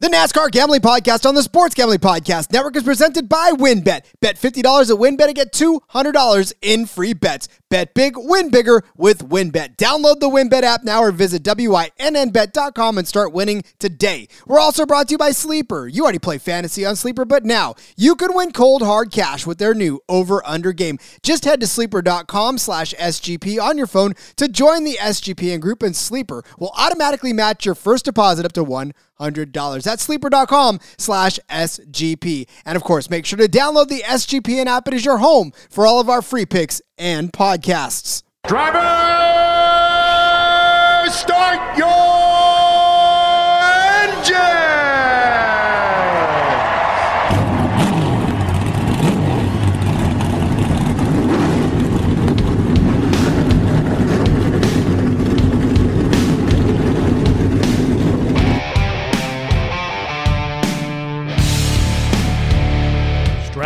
The NASCAR Gambling Podcast on the Sports Gambling Podcast Network is presented by WynnBET. Bet $50 at WynnBET and get $200 in free bets. Bet big, win bigger with WynnBET. Download the WynnBET app now or visit WYNNBet.com and start winning today. We're also brought to you by Sleeper. You already play fantasy on Sleeper, but now you can win cold hard cash with their new over-under game. Just head to sleeper.com slash SGP on your phone to join the SGPN group and Sleeper will automatically match your first deposit up to $100. That's sleeper.com slash SGP. And of course, make sure to download the SGPN app. It is your home for all of our free picks and podcasts. Driver, start your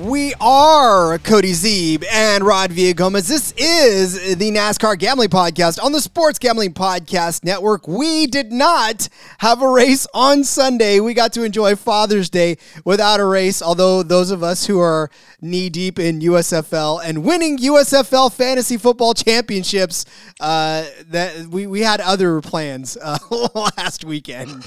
We are Cody Zeeb and Rod Villagomez. This is the NASCAR Gambling Podcast on the Sports Gambling Podcast Network. We did not have a race on Sunday. We got to enjoy Father's Day without a race, although those of us who are knee deep in USFL and winning USFL fantasy football championships, uh, that we, we had other plans uh, last weekend.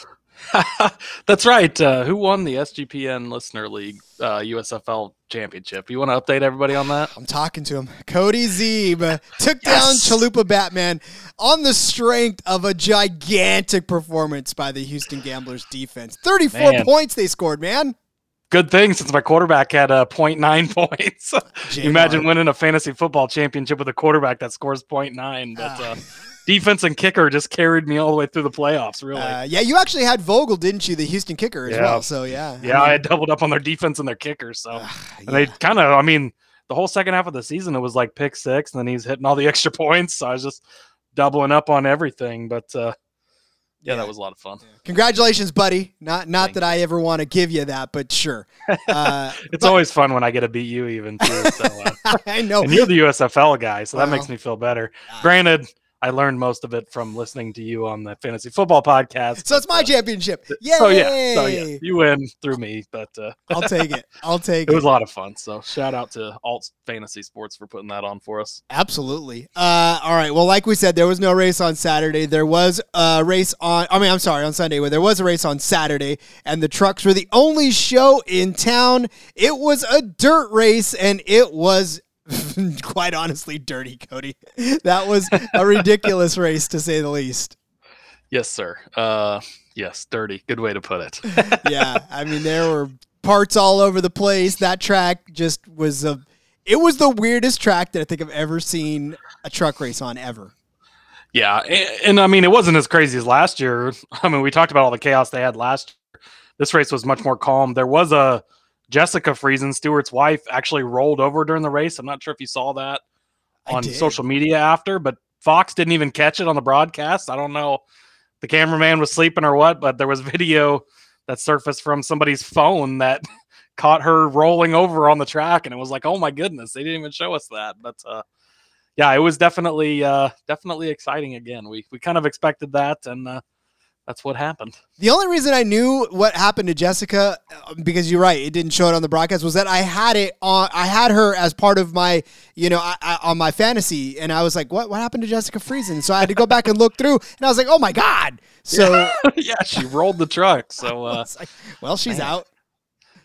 That's right. Uh, who won the SGPN Listener League uh, USFL Championship? You want to update everybody on that? I'm talking to him. Cody Zeeb uh, took down Chalupa Batman on the strength of a gigantic performance by the Houston Gamblers defense. 34 Man. points they scored, man. Good thing since my quarterback had uh, 0.9 points. You imagine winning a fantasy football championship with a quarterback that scores 0.9. But uh, defense and kicker just carried me all the way through the playoffs, really. Uh, yeah, you actually had Vogel, didn't you? The Houston kicker as Yeah. well. So, yeah. yeah, I, had doubled up on their defense and their kicker. So. And they kind of, I mean, the whole second half of the season, it was like pick six, and then he's hitting all the extra points. So I was just doubling up on everything. But uh, yeah, Yeah. that was a lot of fun. Congratulations, buddy. Not not Thank that I ever want to give you that, but sure. Uh, It's always fun when I get to beat you, even too. So, uh, I know. and you're the USFL guy, so that makes me feel better. Granted, I learned most of it from listening to you on the fantasy football podcast. So it's my uh, championship. Yay! So yeah, so yeah, you win through me, but uh, I'll take it. I'll take it it. was a lot of fun. So shout out to Alt Fantasy Sports for putting that on for us. Absolutely. Uh, all right. Well, like we said, there was no race on Saturday. There was a race on, I mean, I'm sorry, on Sunday, where there was a race on Saturday, and the trucks were the only show in town. It was a dirt race, and it was. quite honestly, dirty, Cody. That was a ridiculous race to say the least. Yes, sir. Uh, yes, dirty. Good way to put it. Yeah, I mean there were parts all over the place. That track just was a. It was the weirdest track that I think I've ever seen a truck race on ever. Yeah, and, and I mean, it wasn't as crazy as last year. I mean, we talked about all the chaos they had last year. This race was much more calm. There was a Jessica Friesen, Stewart's wife, actually rolled over during the race. I'm not sure if you saw that on social media after, but Fox didn't even catch it on the broadcast. I don't know the cameraman was sleeping or what, but there was video that surfaced from somebody's phone that caught her rolling over on the track, and it was like, oh my goodness, they didn't even show us that. But uh, yeah, it was definitely uh, definitely exciting again. We we kind of expected that, and uh, that's what happened. The only reason I knew what happened to Jessica, uh, because you're right, it didn't show it on the broadcast, was that I had it on. I had her as part of my, you know, I, I, on my fantasy, and I was like, "What? What happened to Jessica Friesen?" So I had to go back and look through, and I was like, "Oh my god!" So yeah, she rolled the truck. So uh, like, well, she's man. out.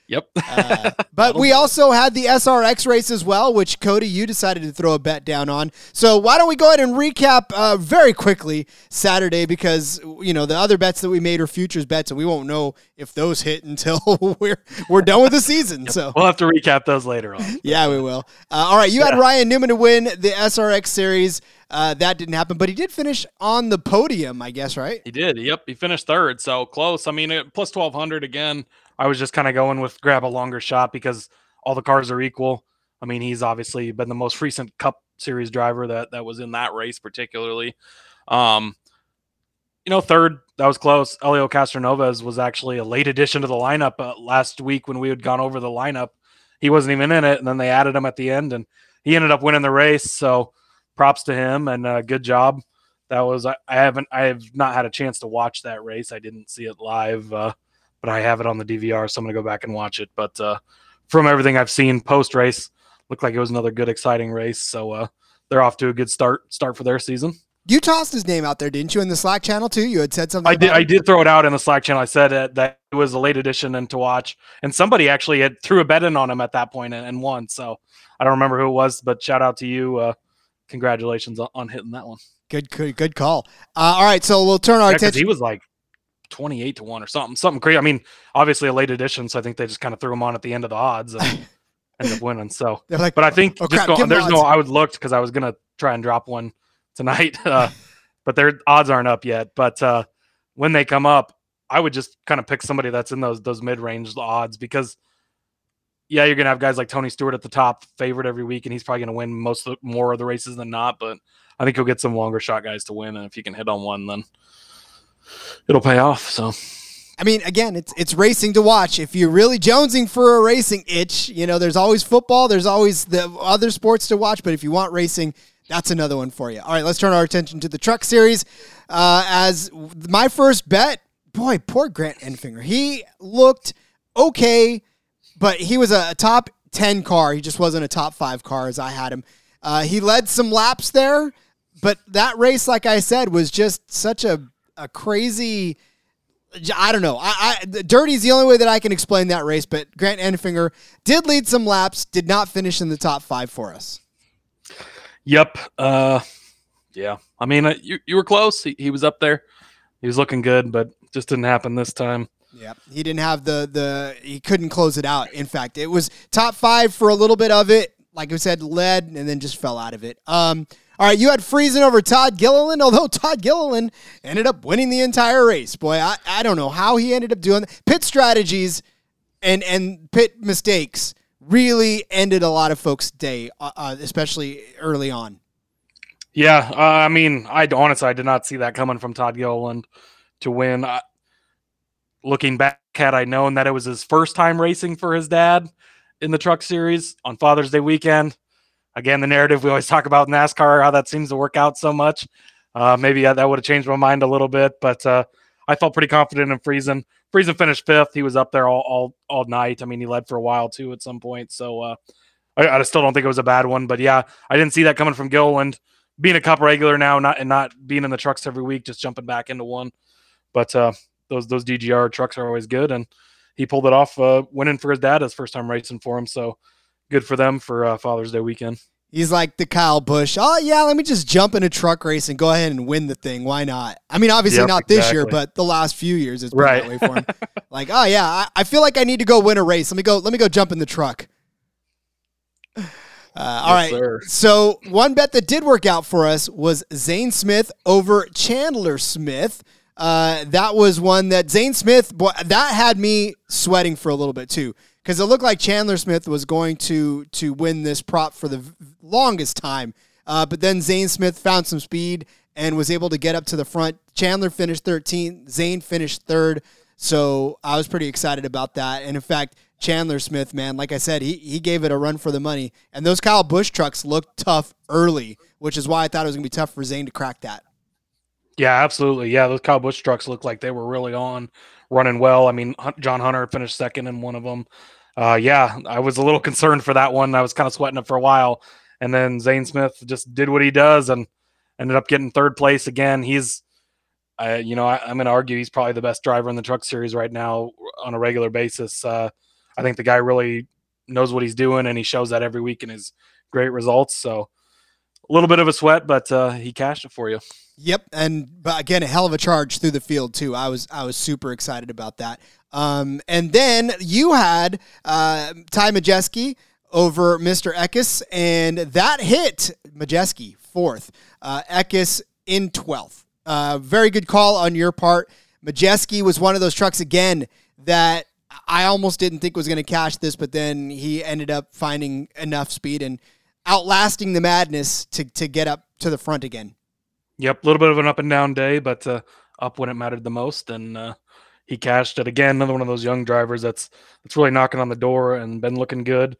Yep. Uh, but we also had the SRX race as well, which Cody, you decided to throw a bet down on. So why don't we go ahead and recap uh, very quickly Saturday because you know the other bets that we made are futures bets, and we won't know if those hit until we're we're done with the season. So we'll have to recap those later on. yeah, we will. Uh, all right, you had Ryan Newman to win the SRX series. Uh, that didn't happen, but he did finish on the podium, I guess, right? He did. Yep, he finished third, so close. I mean, plus twelve hundred again. I was just kind of going with grab a longer shot because all the cars are equal. I mean, he's obviously been the most recent Cup Series driver that that was in that race, particularly. Um, you know, third that was close. Helio Castroneves was actually a late addition to the lineup uh, last week when we had gone over the lineup. He wasn't even in it, and then they added him at the end, and he ended up winning the race. So, props to him and uh, good job. That was I, I haven't I have not had a chance to watch that race. I didn't see it live. Uh, but I have it on the DVR, so I'm gonna go back and watch it. But uh, from everything I've seen post race, looked like it was another good, exciting race. So uh, they're off to a good start start for their season. You tossed his name out there, didn't you, in the Slack channel too? You had said something. I did. Him? I did throw it out in the Slack channel. I said uh, that it was a late edition and to watch, and somebody actually had threw a bet in on him at that point and, and won. So I don't remember who it was, but shout out to you. Uh, congratulations on, on, hitting that one. Good, good, good call. Uh, all right, so we'll turn our yeah, attention. He was like 28 to 1 or something something crazy. I mean obviously a late edition so i think they just kind of threw him on at the end of the odds and ended up winning so. They're like, but i think oh, just crap, go, there's odds. no i would look because i was gonna try and drop one tonight uh, but their odds aren't up yet. But uh, when they come up i would just kind of pick somebody that's in those those mid-range odds because yeah you're gonna have guys like tony stewart at the top favorite every week and he's probably gonna win most of, more of the races than not but i think he'll get some longer shot guys to win and if you can hit on one then it'll pay off. So, I mean, again, it's it's racing to watch. If you're really jonesing for a racing itch, you know, there's always football, there's always the other sports to watch. But if you want racing, that's another one for you. All right, let's turn our attention to the truck series. Uh, as my first bet, boy, poor Grant Enfinger. He looked okay, but he was a top ten car. He just wasn't a top five car as I had him. Uh, he led some laps there, but that race, like I said, was just such a a crazy. I don't know. I, I dirty is the only way that I can explain that race. But Grant Enfinger did lead some laps, did not finish in the top five for us. Yep. Uh, yeah. I mean, uh, you you were close. He, he was up there. He was looking good, but just didn't happen this time. Yeah, he didn't have the the he couldn't close it out. In fact, it was top five for a little bit of it. Like I said, led and then just fell out of it. Um, all right, you had Friesen over Todd Gilliland, although Todd Gilliland ended up winning the entire race. Boy, I, I don't know how he ended up doing that. Pit strategies and and pit mistakes really ended a lot of folks' day, uh, uh, especially early on. Yeah, uh, I mean, I honestly I did not see that coming from Todd Gilliland to win. looking back, had I known that it was his first time racing for his dad in the Truck Series on Father's Day weekend, again, the narrative we always talk about NASCAR, how that seems to work out so much. Uh, maybe that would have changed my mind a little bit, but uh, I felt pretty confident in Friesen. Friesen finished fifth. He was up there all, all all night. I mean, he led for a while too at some point. So uh, I, I, still don't think it was a bad one. But yeah, I didn't see that coming from Gilliland. Being a Cup regular now, not and not being in the trucks every week, just jumping back into one. But uh, those those DGR trucks are always good, and he pulled it off, uh, winning for his dad his first time racing for him. So good for them for uh, Father's Day weekend. He's like the Kyle Busch. Oh yeah, let me just jump in a truck race and go ahead and win the thing. Why not? I mean, obviously yep, not this exactly. year, but the last few years it's been right. that way for him. like, oh yeah, I, I, feel like I need to go win a race. Let me go. Let me go jump in the truck. Uh, all yes, right. Sir. So one bet that did work out for us was Zane Smith over Chandler Smith. Uh, that was one that Zane Smith. Boy, that had me sweating for a little bit too because it looked like Chandler Smith was going to to win this prop for the longest time. Uh, but then Zane Smith found some speed and was able to get up to the front. Chandler finished 13th. Zane finished third. So I was pretty excited about that. And in fact, Chandler Smith, man, like I said, he, he gave it a run for the money. And those Kyle Busch trucks looked tough early, which is why I thought it was going to be tough for Zane to crack that. Yeah, absolutely. Yeah, those Kyle Busch trucks looked like they were really on, running well. I mean, John Hunter finished second in one of them uh, yeah, I was a little concerned for that one. I was kind of sweating it for a while, and then Zane Smith just did what he does and ended up getting third place again. He's, uh, you know, I, am going to argue he's probably the best driver in the Truck Series right now on a regular basis. Uh, I think the guy really knows what he's doing, and he shows that every week in his great results. So a little bit of a sweat, but uh, he cashed it for you. Yep, and but again, a hell of a charge through the field too. I was I was super excited about that. Um, and then you had uh, Ty Majeski over Mr. Eckes, and that hit Majeski fourth, uh, Eckes in twelfth. Uh, very good call on your part. Majeski was one of those trucks again that I almost didn't think was going to cash this, but then he ended up finding enough speed and outlasting the madness to to get up to the front again. Yep, a little bit of an up and down day, but uh, up when it mattered the most, and uh, he cashed it again. Another one of those young drivers that's that's really knocking on the door and been looking good,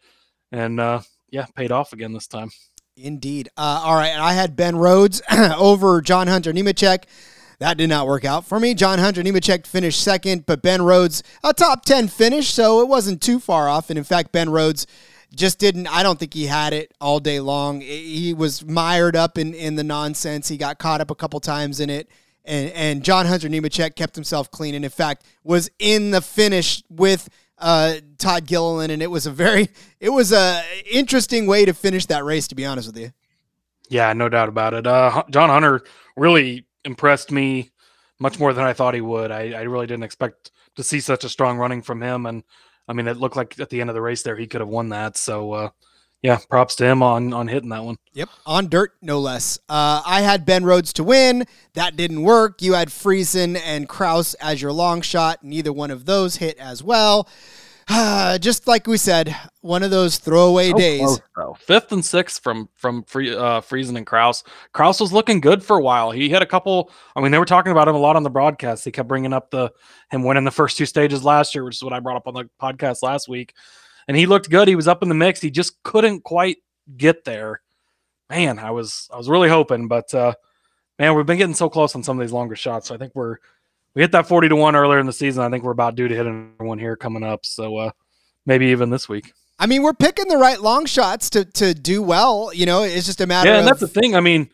and uh, yeah, paid off again this time. Indeed. Uh, all right, I had Ben Rhodes over John Hunter Nemechek. That did not work out for me. John Hunter Nemechek finished second, but Ben Rhodes a top ten finish, so it wasn't too far off. And in fact, Ben Rhodes just didn't I don't think he had it all day long. He was mired up in in the nonsense. He got caught up a couple times in it. And and John Hunter Nemechek kept himself clean and in fact was in the finish with uh, Todd Gilliland and it was a very it was a interesting way to finish that race to be honest with you. Yeah, no doubt about it. Uh, John Hunter really impressed me much more than I thought he would. I, I really didn't expect to see such a strong running from him and I mean, it looked like at the end of the race there he could have won that. So uh, yeah, props to him on on hitting that one. Yep, on dirt no less. Uh, I had Ben Rhodes to win. That didn't work. You had Friesen and Kraus as your long shot. Neither one of those hit as well. just like we said, one of those throwaway so days. Close, Fifth and sixth from from Free, uh, Friesen and Kraus. Kraus was looking good for a while. He had a couple. I mean, they were talking about him a lot on the broadcast. He kept bringing up the him winning the first two stages last year, which is what I brought up on the podcast last week. And he looked good. He was up in the mix. He just couldn't quite get there. Man, I was I was really hoping, but uh, man, we've been getting so close on some of these longer shots. So I think we're we hit that 40 to 1 earlier in the season. I think we're about due to hit another one here coming up. So uh, maybe even this week. I mean, we're picking the right long shots to to do well. You know, it's just a matter. Yeah, and of... that's the thing. I mean,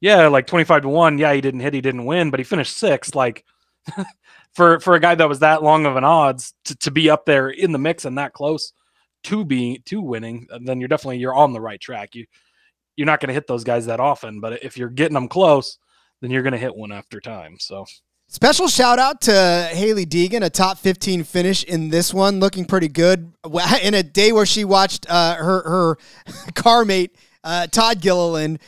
yeah, like 25 to 1. Yeah, he didn't hit, he didn't win, but he finished sixth. Like for for a guy that was that long of an odds to, to be up there in the mix and that close to being to winning, then you're definitely you're on the right track. You you're not going to hit those guys that often, but if you're getting them close, then you're going to hit one after time. So Special shout out to Hailie Deegan, a top 15 finish in this one, looking pretty good in a day where she watched uh, her her car mate uh, Todd Gilliland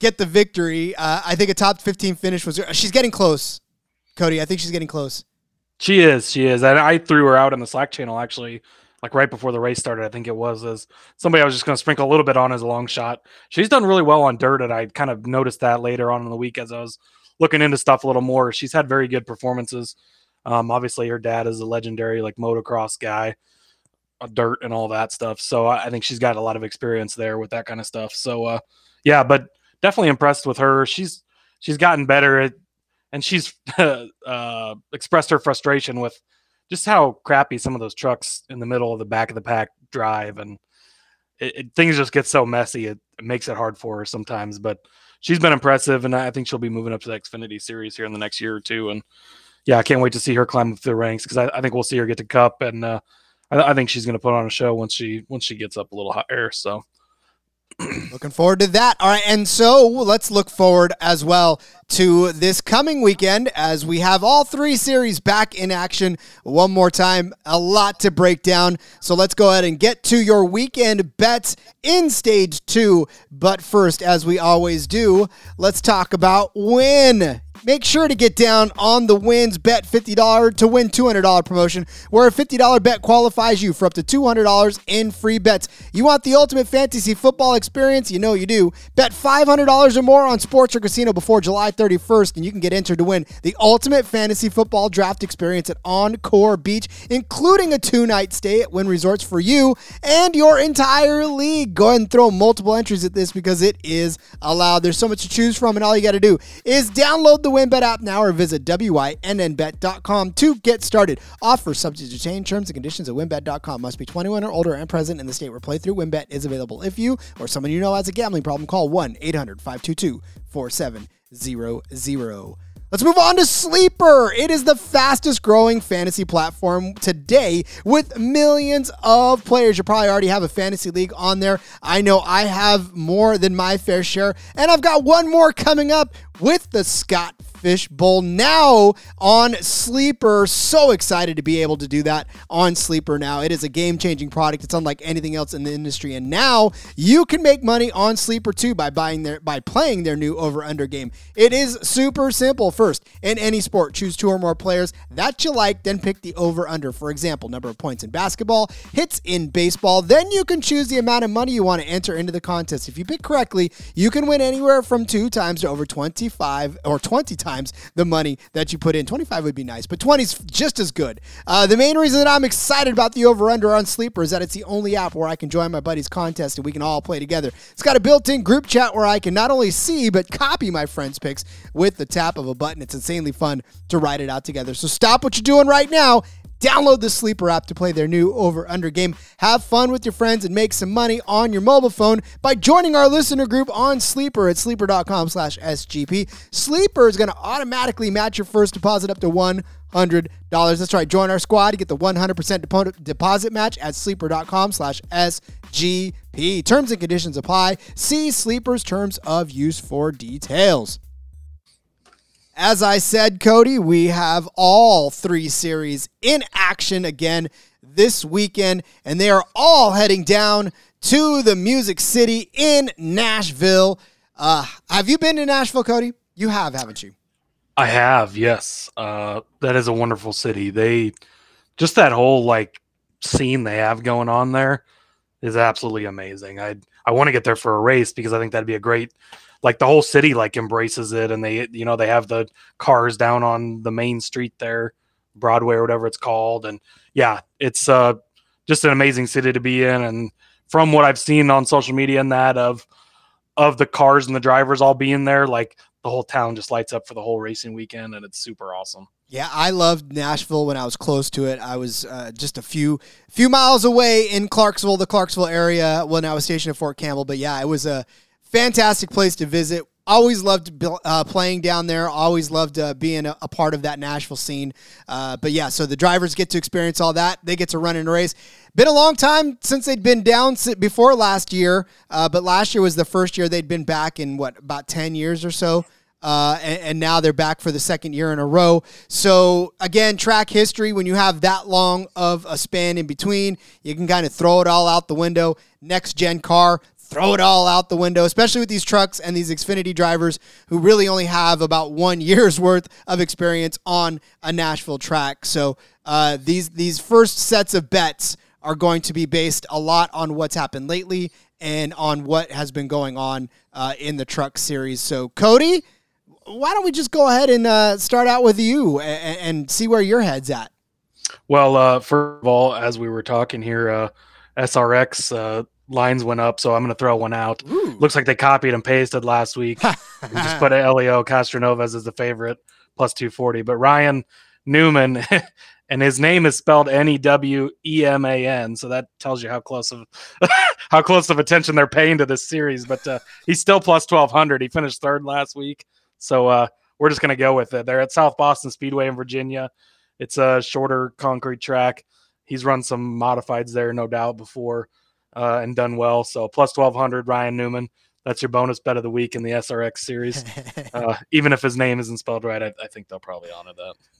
get the victory. Uh, I think a top 15 finish was. She's getting close, Cody. I think she's getting close. She is. She is. And I threw her out in the Slack channel actually, like right before the race started. I think it was as somebody I was just going to sprinkle a little bit on as a long shot. She's done really well on dirt, and I kind of noticed that later on in the week as I was looking into stuff a little more. She's had very good performances. Um, obviously, her dad is a legendary like motocross guy, dirt and all that stuff. So I, I, think she's got a lot of experience there with that kind of stuff. So uh, yeah, but definitely impressed with her. She's she's gotten better at, and she's uh, expressed her frustration with just how crappy some of those trucks in the middle of the back of the pack drive, and it, it, things just get so messy. It, it makes it hard for her sometimes, but she's been impressive, and I think she'll be moving up to the Xfinity series here in the next year or two. And yeah, I can't wait to see her climb up the ranks because I, I, think we'll see her get to Cup, and uh, I, I, think she's going to put on a show once she once she gets up a little higher. So. Looking forward to that. All right, and so let's look forward as well to this coming weekend as we have all three series back in action one more time. A lot to break down. So let's go ahead and get to your weekend bets in stage two. But first, as we always do, let's talk about when Make sure to get down on the wins bet $50 to win $200 promotion, where a $50 bet qualifies you for up to $200 in free bets. You want the ultimate fantasy football experience? You know you do. Bet $500 or more on sports or casino before July 31st, and you can get entered to win the ultimate fantasy football draft experience at Encore Beach, including a two night stay at Wynn Resorts for you and your entire league. Go ahead and throw multiple entries at this because it is allowed. There's so much to choose from, and all you got to do is download the WynnBET app now or visit WYNNBet.com to get started. Offer subject to change terms and conditions at WynnBET.com. Must be 21 or older and present in the state where playthrough WynnBET is available. If you or someone you know has a gambling problem, call 1 800 522 4700. Let's move on to Sleeper. It is the fastest growing fantasy platform today with millions of players. You probably already have a fantasy league on there. I know I have more than my fair share, and I've got one more coming up with the Scott Fish Bowl now on Sleeper. So excited to be able to do that on Sleeper now. It is a game changing product. It's unlike anything else in the industry. And now you can make money on Sleeper too by buying their by playing their new over under game. It is super simple. First, in any sport, choose two or more players that you like, then pick the over under. For example, number of points in basketball, hits in baseball. Then you can choose the amount of money you want to enter into the contest. If you pick correctly, you can win anywhere from two times to over 25 or 20 times the money that you put in. 25 would be nice, but 20 is just as good. Uh, the main reason that I'm excited about the over under on Sleeper is that it's the only app where I can join my buddy's contest and we can all play together. It's got a built in group chat where I can not only see but copy my friends' picks with the tap of a button. It's insanely fun to write it out together. So stop what you're doing right now Download the Sleeper app to play their new over under game. Have fun with your friends and make some money on your mobile phone by joining our listener group on Sleeper at sleeper.com slash SGP. Sleeper is going to automatically match your first deposit up to $100. That's right. Join our squad to get the 100% deposit match at sleeper.com slash SGP. Terms and conditions apply. See Sleeper's terms of use for details. As I said, Cody, we have all three series in action again this weekend, and they are all heading down to the Music City in Nashville. Uh, have you been to Nashville, Cody? You have, haven't you? I have, yes. Uh, that is a wonderful city. They just that whole like scene they have going on there is absolutely amazing. I I want to get there for a race because I think that'd be a great like the whole city like embraces it and they you know they have the cars down on the main street there broadway or whatever it's called and yeah it's uh just an amazing city to be in and from what i've seen on social media and that of of the cars and the drivers all being there like the whole town just lights up for the whole racing weekend and it's super awesome yeah, I loved Nashville when I was close to it. I was uh, just a few few miles away in Clarksville, the Clarksville area, when I was stationed at Fort Campbell. But yeah, it was a fantastic place to visit. Always loved uh, playing down there. Always loved uh, being a, a, part of that Nashville scene. Uh, but yeah, so the drivers get to experience all that. They get to run in a race. Been a long time since they'd been down before last year, uh, but last year was the first year they'd been back in what about ten years or so. Uh, and, and, now they're back for the second year in a row. So again, track history. When you have that long of a span in between, you can kind of throw it all out the window. Next gen car, throw it all out the window, especially with these trucks and these Xfinity drivers who really only have about one year's worth of experience on a Nashville track. So uh, these these first sets of bets are going to be based a lot on what's happened lately and on what has been going on uh, in the truck series. So Cody, why don't we just go ahead and uh, start out with you and, and, see where your head's at? Well, uh, first of all, as we were talking here, uh, SRX uh, lines went up, so I'm going to throw one out. Ooh. Looks like they copied and pasted last week. we just put Helio Castroneves as the favorite, plus 240. But Ryan Newman, and his name is spelled N E W E M A N, so that tells you how close of how close of attention they're paying to this series. But uh, he's still plus 1200. He finished third last week, so uh, we're just going to go with it. They're at South Boston Speedway in Virginia. It's a shorter concrete track. He's run some modifieds there, no doubt, before uh, and done well. So plus 1200, Ryan Newman. That's your bonus bet of the week in the SRX series. Uh, even if his name isn't spelled right, I, I think they'll probably honor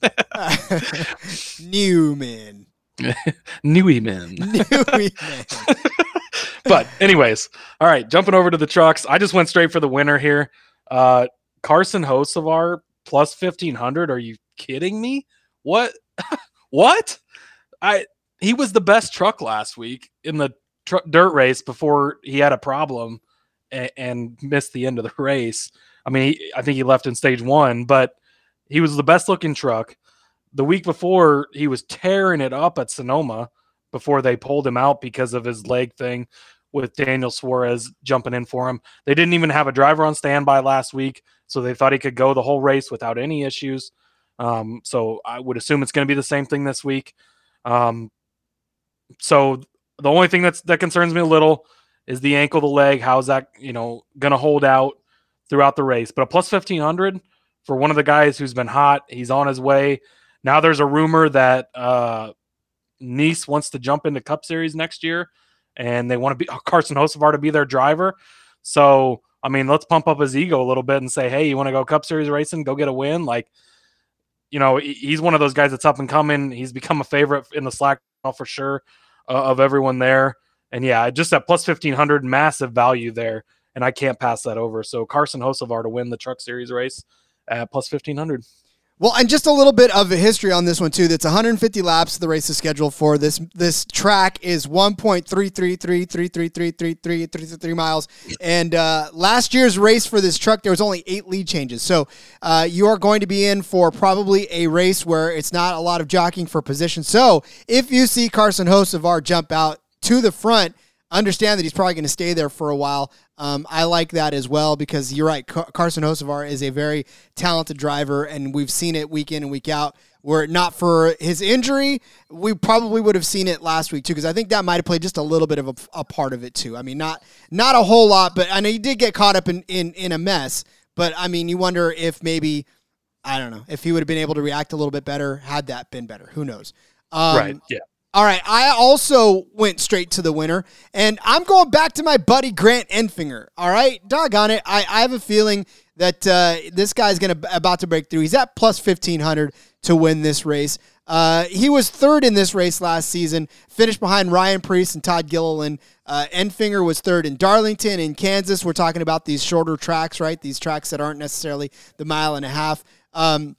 that. Newman. Newyman. Newyman. but anyways, all right, jumping over to the trucks. I just went straight for the winner here. Uh, Carson Hocevar plus 1500. Are you kidding me? What? what? I he was the best truck last week in the tr- dirt race before he had a problem and, and missed the end of the race. I mean, he, I think he left in stage one, but he was the best looking truck. The week before, he was tearing it up at Sonoma before they pulled him out because of his leg thing with Daniel Suarez jumping in for him. They didn't even have a driver on standby last week, so they thought he could go the whole race without any issues. Um, so I would assume it's going to be the same thing this week. Um, so the only thing that's that concerns me a little is the ankle, the leg. How's that, you know, going to hold out throughout the race? But a plus 1500 for one of the guys who's been hot. He's on his way. Now there's a rumor that uh, Niece wants to jump into Cup Series next year, and they want to be Carson Hocevar to be their driver. So I mean, let's pump up his ego a little bit and say, hey, you want to go Cup Series racing? Go get a win. Like, you know, he's one of those guys that's up and coming. He's become a favorite in the Slack for sure uh, of everyone there. And yeah, just at plus 1500, massive value there. And I can't pass that over. So Carson Hocevar to win the Truck Series race at plus 1500. Well, and just a little bit of a history on this one too. That's 150 laps. The race is scheduled for this. This track is 1.33333333333 miles. And uh, last year's race for this truck, there was only eight lead changes. So uh, you are going to be in for probably a race where it's not a lot of jockeying for position. So if you see Carson Hocevar jump out to the front, understand that he's probably going to stay there for a while. Um, I like that as well because you're right. Car- Carson Hocevar is a very talented driver, and we've seen it week in and week out. Were it not for his injury, we probably would have seen it last week too, because I think that might have played just a little bit of a, a, part of it too. I mean, not not a whole lot, but I know he did get caught up in, in in a mess. But I mean, you wonder if maybe I don't know if he would have been able to react a little bit better had that been better. Who knows? Um, right. Yeah. All right, I also went straight to the winner, and I'm going back to my buddy Grant Enfinger. All right, doggone it, I, I have a feeling that uh, this guy's gonna about to break through. He's at plus fifteen hundred to win this race. Uh, he was third in this race last season, finished behind Ryan Preece and Todd Gilliland. Uh, Enfinger was third in Darlington in Kansas. We're talking about these shorter tracks, right? These tracks that aren't necessarily the mile and a half. Um,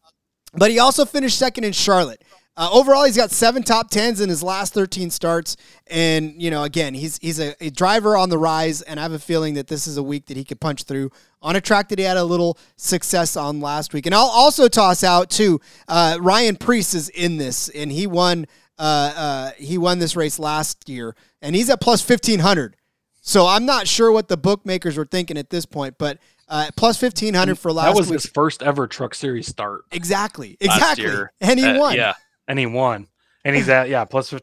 but he also finished second in Charlotte. Uh, overall, he's got seven top tens in his last 13 starts, and you know, again, he's he's a, a, driver on the rise, and I have a feeling that this is a week that he could punch through on a track that he had a little success on last week. And I'll also toss out too, uh, Ryan Preece is in this, and he won uh, uh he won this race last year, and he's at plus 1500. So I'm not sure what the bookmakers were thinking at this point, but uh, plus fifteen hundred for last. Week. That was week. his first ever Truck Series start. Exactly, exactly, and he uh, won. Yeah, and he won. And he's at yeah plus.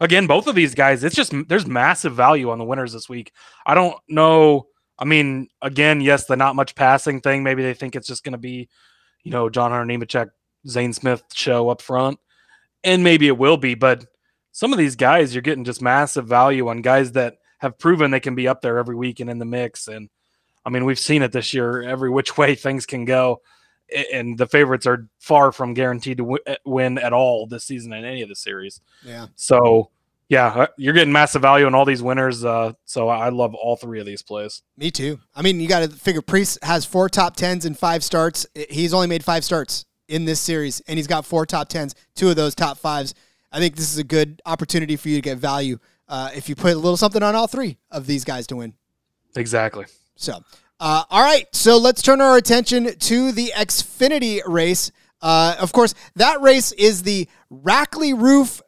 Again, both of these guys, it's just there's massive value on the winners this week. I don't know. I mean, again, yes, the not much passing thing. Maybe they think it's just going to be, you know, John Hunter Nemechek, Zane Smith show up front, and maybe it will be. But some of these guys, you're getting just massive value on guys that have proven they can be up there every week and in the mix. And I mean, we've seen it this year. Every which way things can go and the favorites are far from guaranteed to eh, win at all this season in any of the series. Yeah. So, yeah, uh, you're getting massive value in all these winners. Uh, so I love all three of these plays. Me too. I mean, you got to figure Preece has four top tens and five starts. He's only made five starts in this series, and he's got four top tens, two of those top fives. I think this is a good opportunity for you to get value uh, if you put a little something on all three of these guys to win. Exactly. So uh, all right, so let's turn our attention to the Xfinity race. Uh, of course, that race is the Rackley Roof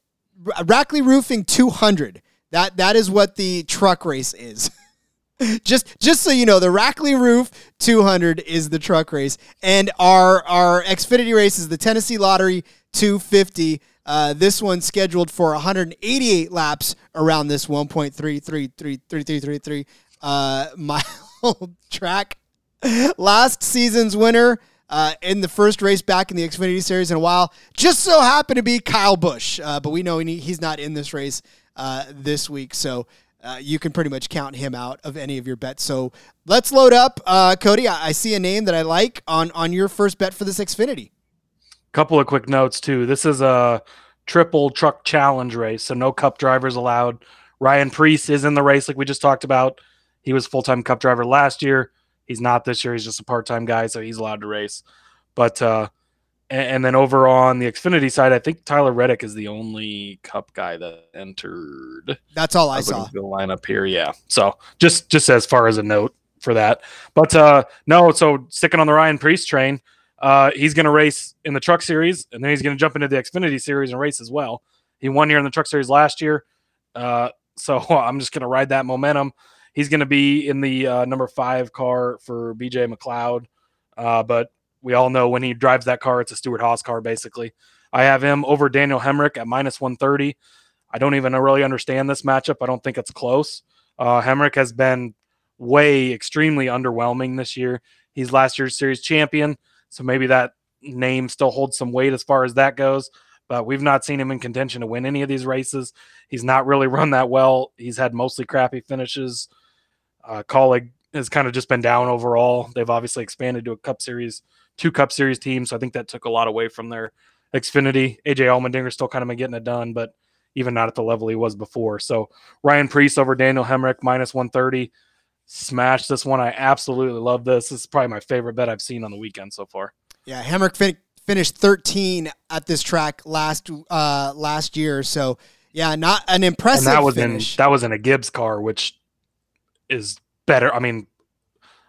Rackley Roofing 200. That that is what the truck race is. just just so you know, the Rackley Roof 200 is the truck race, and our our Xfinity race is the Tennessee Lottery 250. Uh, this one's scheduled for 188 laps around this 1.3333333 uh, mile track. Last season's winner uh, in the first race back in the Xfinity Series in a while just so happened to be Kyle Busch, uh, but we know he's not in this race uh, this week, so uh, you can pretty much count him out of any of your bets. So let's load up, uh, Cody. I, I, see a name that I like on on your first bet for this Xfinity. Couple of quick notes too. This is a triple truck challenge race, so no Cup drivers allowed. Ryan Preece is in the race, like we just talked about. He was full time Cup driver last year. He's not this year. He's just a part time guy, so he's allowed to race. But uh, and, and, then over on the Xfinity side, I think Tyler Reddick is the only Cup guy that entered. That's all I saw. The lineup here, yeah. So just just as far as a note for that. But uh, no, so sticking on the Ryan Preece train, uh, he's going to race in the Truck Series, and then he's going to jump into the Xfinity Series and race as well. He won here in the Truck Series last year, uh, so I'm just going to ride that momentum. He's going to be in the uh, number five car for BJ McLeod. Uh, but we all know when he drives that car, it's a Stewart-Haas car, basically. I have him over Daniel Hemric at minus 130. I don't even really understand this matchup. I don't think it's close. Uh, Hemric has been way extremely underwhelming this year. He's last year's series champion, So maybe that name still holds some weight as far as that goes. But we've not seen him in contention to win any of these races. He's not really run that well. He's had mostly crappy finishes. Uh, Kaulig has kind of just been down overall. They've obviously expanded to a Cup Series, two Cup Series teams. So I think that took a lot away from their Xfinity. AJ Allmendinger still kind of been getting it done, but even not at the level he was before. So Ryan Preece over Daniel Hemric minus 130. Smash this one. I absolutely love this. This is probably my favorite bet I've seen on the weekend so far. Yeah, Hemric fin- finished 13 at this track last uh last year. So yeah, not an impressive. And that was finish. in that was in a Gibbs car, which is better. I mean,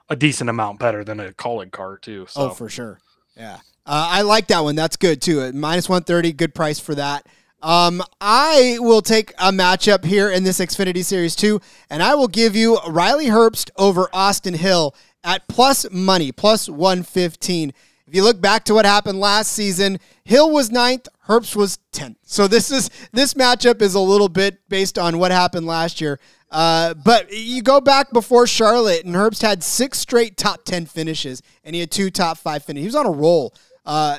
a decent amount better than a Kaulig car too. So. Oh, for sure. Yeah, uh, I like that one. That's good too. At minus 130, good price for that. Um, I will take a matchup here in this Xfinity Series 2, and I will give you Riley Herbst over Austin Hill at plus money, plus 115. If you look back to what happened last season, Hill was ninth, Herbst was 10th. So this is this matchup is a little bit based on what happened last year. Uh, but you go back before Charlotte, and Herbst had six straight top 10 finishes, and he had two top five finishes. He was on a roll uh,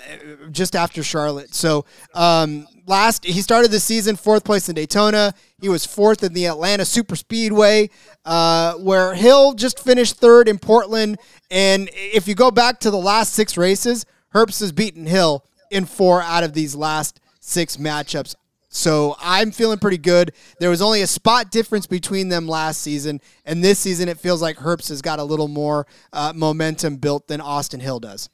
just after Charlotte. So um, last he started the season fourth place in Daytona. He was fourth in the Atlanta Super Speedway, uh, where Hill just finished third in Portland. And if you go back to the last six races, Herbst has beaten Hill in four out of these last six matchups. So I'm feeling pretty good. There was only a spot difference between them last season, and this season it feels like Herbst has got a little more uh, momentum built than Austin Hill does.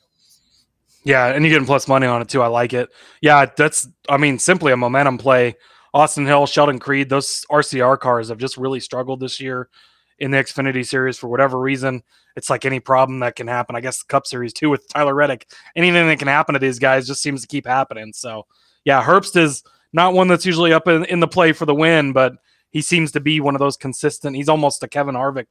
Yeah, and you're getting plus money on it too. I like it. Yeah, that's I mean simply a momentum play. Austin Hill, Sheldon Creed, those RCR cars have just really struggled this year in the Xfinity series for whatever reason. It's like any problem that can happen. I guess the Cup Series too with Tyler Reddick. Anything that can happen to these guys just seems to keep happening. So yeah, Herbst is not one that's usually up in, in the play for the win, but he seems to be one of those consistent. He's almost a Kevin Harvick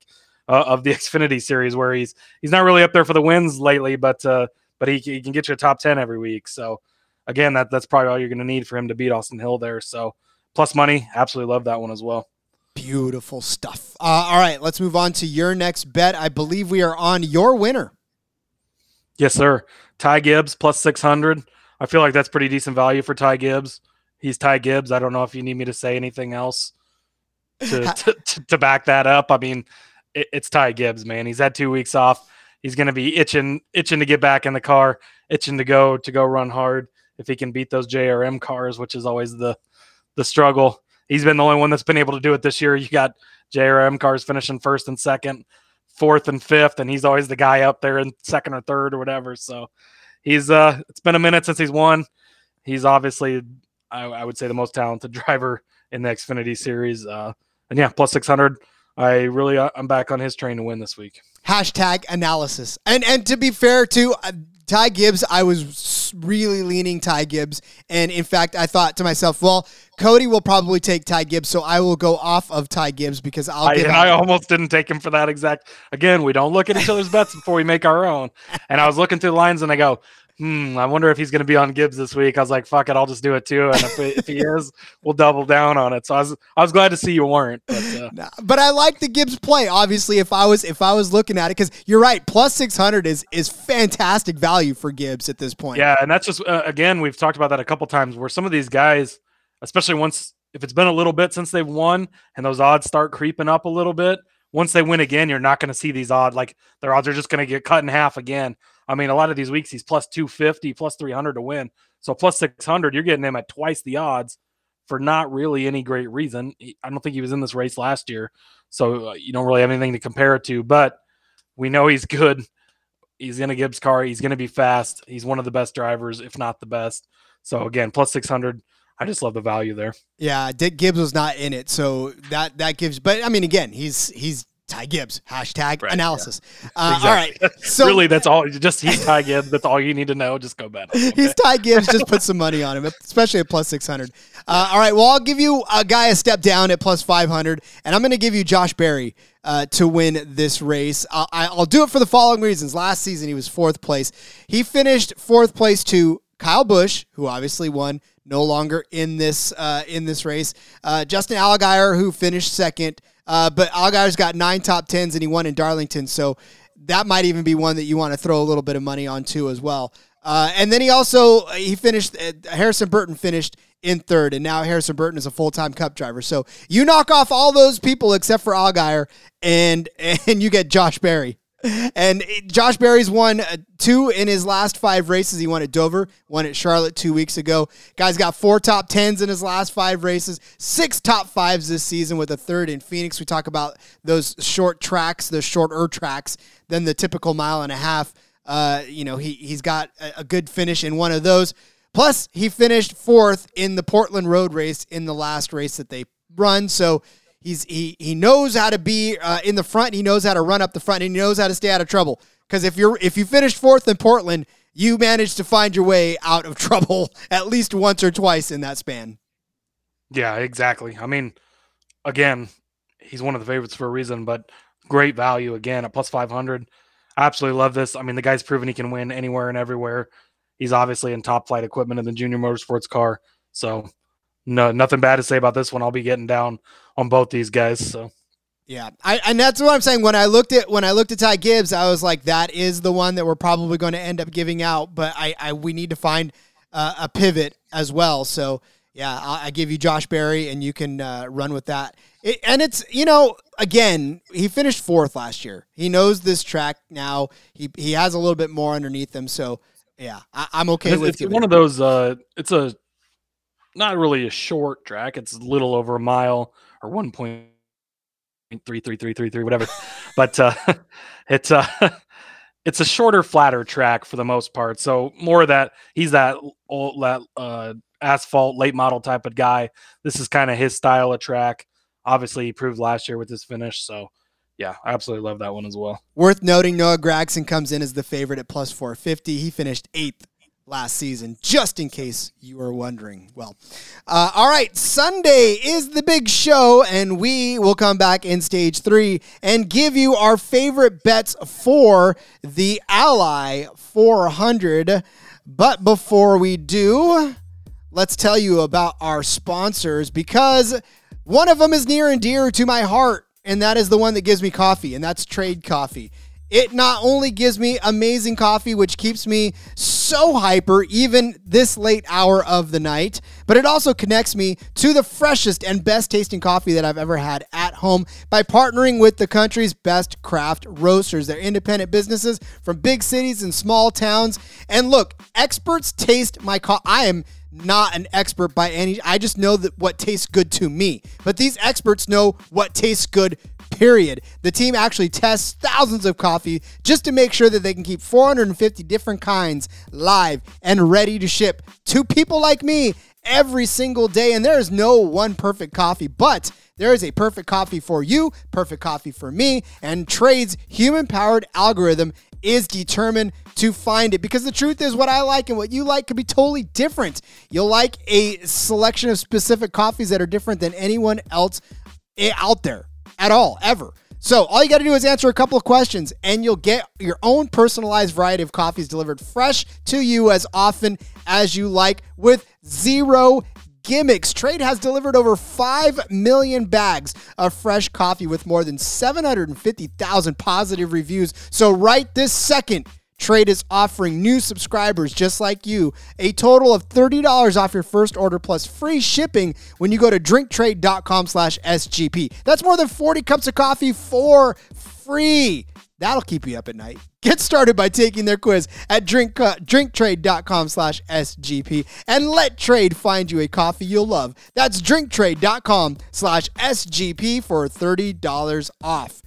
uh, of the Xfinity series, where he's he's not really up there for the wins lately, but uh, but he, he can get you a top 10 every week. So again, that that's probably all you're going to need for him to beat Austin Hill there. So plus money, absolutely love that one as well. Beautiful stuff. Uh, all right, let's move on to your next bet. I believe we are on your winner. Yes, sir. Ty Gibbs plus 600. I feel like that's pretty decent value for Ty Gibbs. He's Ty Gibbs. I don't know if you need me to say anything else to, to, to, to back that up. I mean, it, it's Ty Gibbs, man. He's had two weeks off he's going to be itching itching to get back in the car, itching to go to go run hard. If he can beat those JRM cars, which is always the the struggle, he's been the only one that's been able to do it this year. You got JRM cars finishing first and second, fourth and fifth, and he's always the guy up there in second or third or whatever. So he's uh, it's been a minute since he's won. He's obviously, I, I would say, the most talented driver in the Xfinity series. Uh, and yeah, plus six hundred. I really, uh, I'm back on his train to win this week hashtag analysis. And and to be fair to uh, Ty Gibbs, I was really leaning Ty Gibbs, and in fact, I thought to myself, well, Cody will probably take Ty Gibbs, so I will go off of Ty Gibbs because I'll. I, I almost didn't take him for that exact. Again, we don't look at each other's bets before we make our own. And I was looking through the lines, and I go, hmm, I wonder if he's going to be on Gibbs this week. I was like, fuck it, I'll just do it too. And if, if he is, we'll double down on it. So I was, I was glad to see you weren't. But, uh, but I like the Gibbs play. Obviously, if I was, if I was looking at it, because you're right, plus six hundred is is fantastic value for Gibbs at this point. Yeah, and that's just uh, again, we've talked about that a couple times where some of these guys, especially once if it's been a little bit since they've won and those odds start creeping up a little bit. Once they win again, you're not going to see these odds like their odds are just going to get cut in half again. I mean, a lot of these weeks he's plus 250, plus 300 to win. So plus 600, you're getting him at twice the odds for not really any great reason. I don't think he was in this race last year. So uh, you don't really have anything to compare it to, but we know he's good. He's in a Gibbs car. He's going to be fast. He's one of the best drivers, if not the best. So again, plus 600. I just love the value there. Yeah, Dick Gibbs was not in it, so that that gives. But I mean, again, he's he's Ty Gibbs. Hashtag right, analysis. Yeah. Uh, exactly. All right. So really, that's all. Just he's Ty Gibbs. That's all you need to know. Just go bet. Okay? He's Ty Gibbs. Just put some money on him, especially at plus six hundred. Uh, all right. Well, I'll give you a guy a step down at plus five hundred, and I'm going to give you Josh Berry uh, to win this race. I'll, I'll do it for the following reasons. Last season, he was fourth place. He finished fourth place to Kyle Busch, who obviously won, no longer in this uh, in this race. Uh, Justin Allgaier, who finished second. Uh, but Allgaier's got nine top tens and he won in Darlington. So that might even be one that you want to throw a little bit of money on too as well. Uh, and then he also he finished. Uh, Harrison Burton finished in third, and now Harrison Burton is a full time Cup driver. So you knock off all those people except for Allgaier, and and you get Josh Berry. And Josh Berry's won uh, two in his last five races. He won at Dover, won at Charlotte two weeks ago. Guy's got four top tens in his last five races, six top fives this season with a third in Phoenix. We talk about those short tracks, those shorter tracks than the typical mile and a half. Uh, you know, he, he's got a, a good finish in one of those. Plus, he finished fourth in the Portland Road Race in the last race that they run. So He's he he knows how to be uh, in the front. He knows how to run up the front. And he knows how to stay out of trouble. Because if you're if you finished fourth in Portland, you managed to find your way out of trouble at least once or twice in that span. Yeah, exactly. I mean, again, he's one of the favorites for a reason, but great value again at plus five hundred. Absolutely love this. I mean, the guy's proven he can win anywhere and everywhere. He's obviously in top flight equipment in the junior motorsports car. So no nothing bad to say about this one. I'll be getting down on both these guys. So yeah, I, and that's what I'm saying. When I looked at when I looked at Ty Gibbs, I was like, that is the one that we're probably going to end up giving out. But I, I we need to find uh, a pivot as well. So yeah, I, I give you Josh Berry, and you can uh, run with that. It, and it's you know again, he finished fourth last year. He knows this track now. He he has a little bit more underneath him. So yeah, I, am okay it's, with it's one of those. Uh, it's a not really a short track. It's a little over a mile or one point three three three three three whatever. but uh, it's uh, it's a shorter, flatter track for the most part. So more of that. He's that old that uh, asphalt late model type of guy. This is kind of his style of track. Obviously, he proved last year with his finish. So yeah, I absolutely love that one as well. Worth noting, Noah Gragson comes in as the favorite at plus 450. He finished eighth last season, just in case you are wondering. Well, uh, all right, Sunday is the big show, and we will come back in stage three and give you our favorite bets for the Ally 400. But before we do, let's tell you about our sponsors because one of them is near and dear to my heart, and that is the one that gives me coffee, and that's Trade Coffee. It not only gives me amazing coffee, which keeps me so hyper even this late hour of the night, but it also connects me to the freshest and best tasting coffee that I've ever had at home by partnering with the country's best craft roasters. They're independent businesses from big cities and small towns. And look, experts taste my coffee. I am not an expert by any I just know that what tastes good to me. But these experts know what tastes good period. The team actually tests thousands of coffee just to make sure that they can keep 450 different kinds live and ready to ship to people like me every single day. And there is no one perfect coffee, but there is a perfect coffee for you, perfect coffee for me, and Trade's human powered algorithm is determined to find it because the truth is what I like and what you like could be totally different. You'll like a selection of specific coffees that are different than anyone else eh, out there at all, ever. So all you got to do is answer a couple of questions, and you'll get your own personalized variety of coffees delivered fresh to you as often as you like with zero gimmicks. Trade has delivered over 5 million bags of fresh coffee with more than 750,000 positive reviews. So, right this second, Trade is offering new subscribers just like you a total of $30 off your first order plus free shipping when you go to drinktrade.com slash SGP. That's more than 40 cups of coffee for free. That'll keep you up at night. Get started by taking their quiz at drink, uh, drinktrade.com slash SGP and let Trade find you a coffee you'll love. That's drinktrade.com slash SGP for $30 off.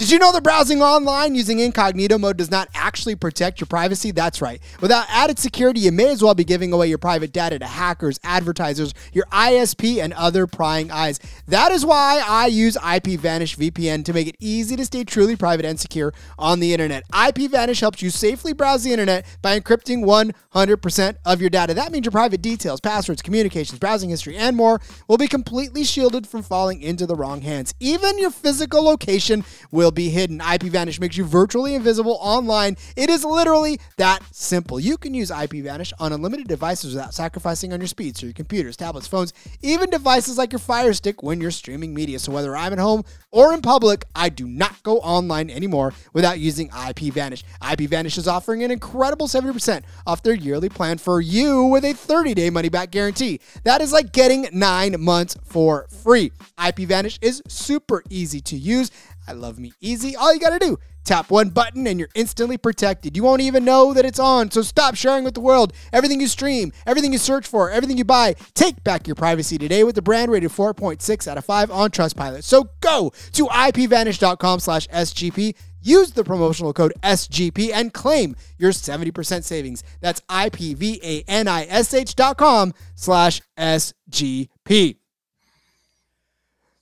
Did you know that browsing online using incognito mode does not actually protect your privacy? That's right. Without added security, you may as well be giving away your private data to hackers, advertisers, your ISP, and other prying eyes. That is why I use IPVanish VPN to make it easy to stay truly private and secure on the internet. IPVanish helps you safely browse the internet by encrypting 100% of your data. That means your private details, passwords, communications, browsing history, and more will be completely shielded from falling into the wrong hands. Even your physical location will it'll be hidden. IPVanish makes you virtually invisible online. It is literally that simple. You can use IPVanish on unlimited devices without sacrificing on your speed. So your computers, tablets, phones, even devices like your Fire Stick when you're streaming media. So whether I'm at home or in public, I do not go online anymore without using IPVanish. IPVanish is offering an incredible 70% off their yearly plan for you with a 30-day money-back guarantee. That is like getting nine months for free. IPVanish is super easy to use. I love me easy. All you got to do, tap one button and you're instantly protected. You won't even know that it's on. So stop sharing with the world. Everything you stream, everything you search for, everything you buy, take back your privacy today with the brand rated 4.6 out of 5 on Trustpilot. So go to ipvanish.com slash SGP. Use the promotional code SGP and claim your 70% savings. That's IPVANISH.com slash SGP.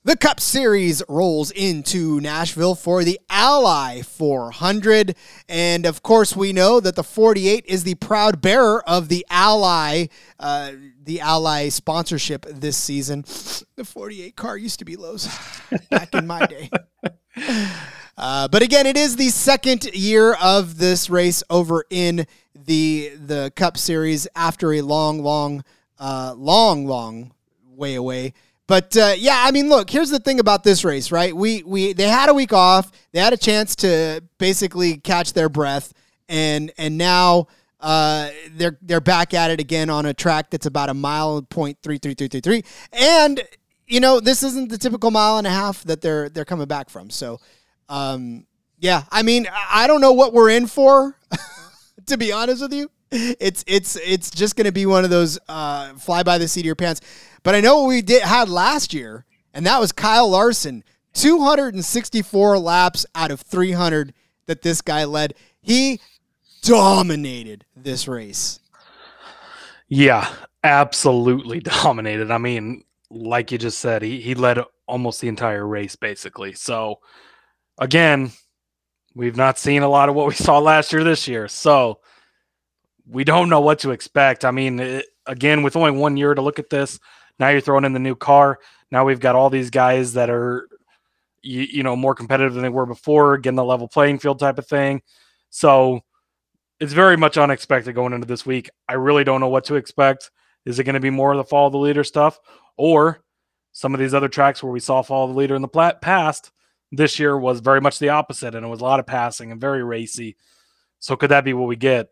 The Cup Series rolls into Nashville for the Ally 400. And of course, we know that the 48 is the proud bearer of the Ally, uh, the Ally sponsorship this season. The 48 car used to be Lowe's back in my day. Uh, but again, it is the second year of this race over in the the Cup Series after a long, long, uh, long, long way away. But uh, yeah, I mean, look. Here's the thing about this race, right? We we they had a week off. They had a chance to basically catch their breath, and and now uh, they're they're back at it again on a track that's about a mile point three three three three three. And you know, this isn't the typical mile and a half that they're they're coming back from. So, um, yeah, I mean, I don't know what we're in for, to be honest with you. It's it's it's just going to be one of those uh, fly by the seat of your pants. But I know what we did had last year, and that was Kyle Larson, 264 laps out of 300 that this guy led. He dominated this race. Yeah, absolutely dominated. I mean, like you just said, he, he led almost the entire race basically. So again, we've not seen a lot of what we saw last year this year. So we don't know what to expect. I mean, it, again, with only one year to look at this, now you're throwing in the new car. Now we've got all these guys that are, you, you know, more competitive than they were before, getting the level playing field type of thing. So it's very much unexpected going into this week. I really don't know what to expect. Is it going to be more of the follow the leader stuff, or some of these other tracks where we saw follow the leader in the past? This year was very much the opposite, and it was a lot of passing and very racy. So could that be what we get?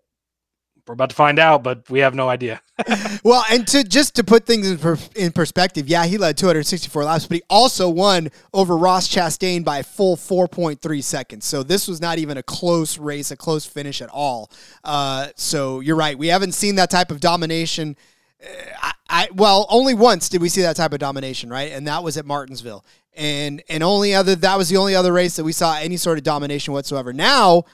We're about to find out, but we have no idea. well, and to just to put things in, per, in, perspective, yeah, he led 264 laps, but he also won over Ross Chastain by a full 4.3 seconds. So this was not even a close race, a close finish at all. Uh, so you're right, we haven't seen that type of domination. Uh, I, I well, only once did we see that type of domination, right? And that was at Martinsville. And and only other that was the only other race that we saw any sort of domination whatsoever. Now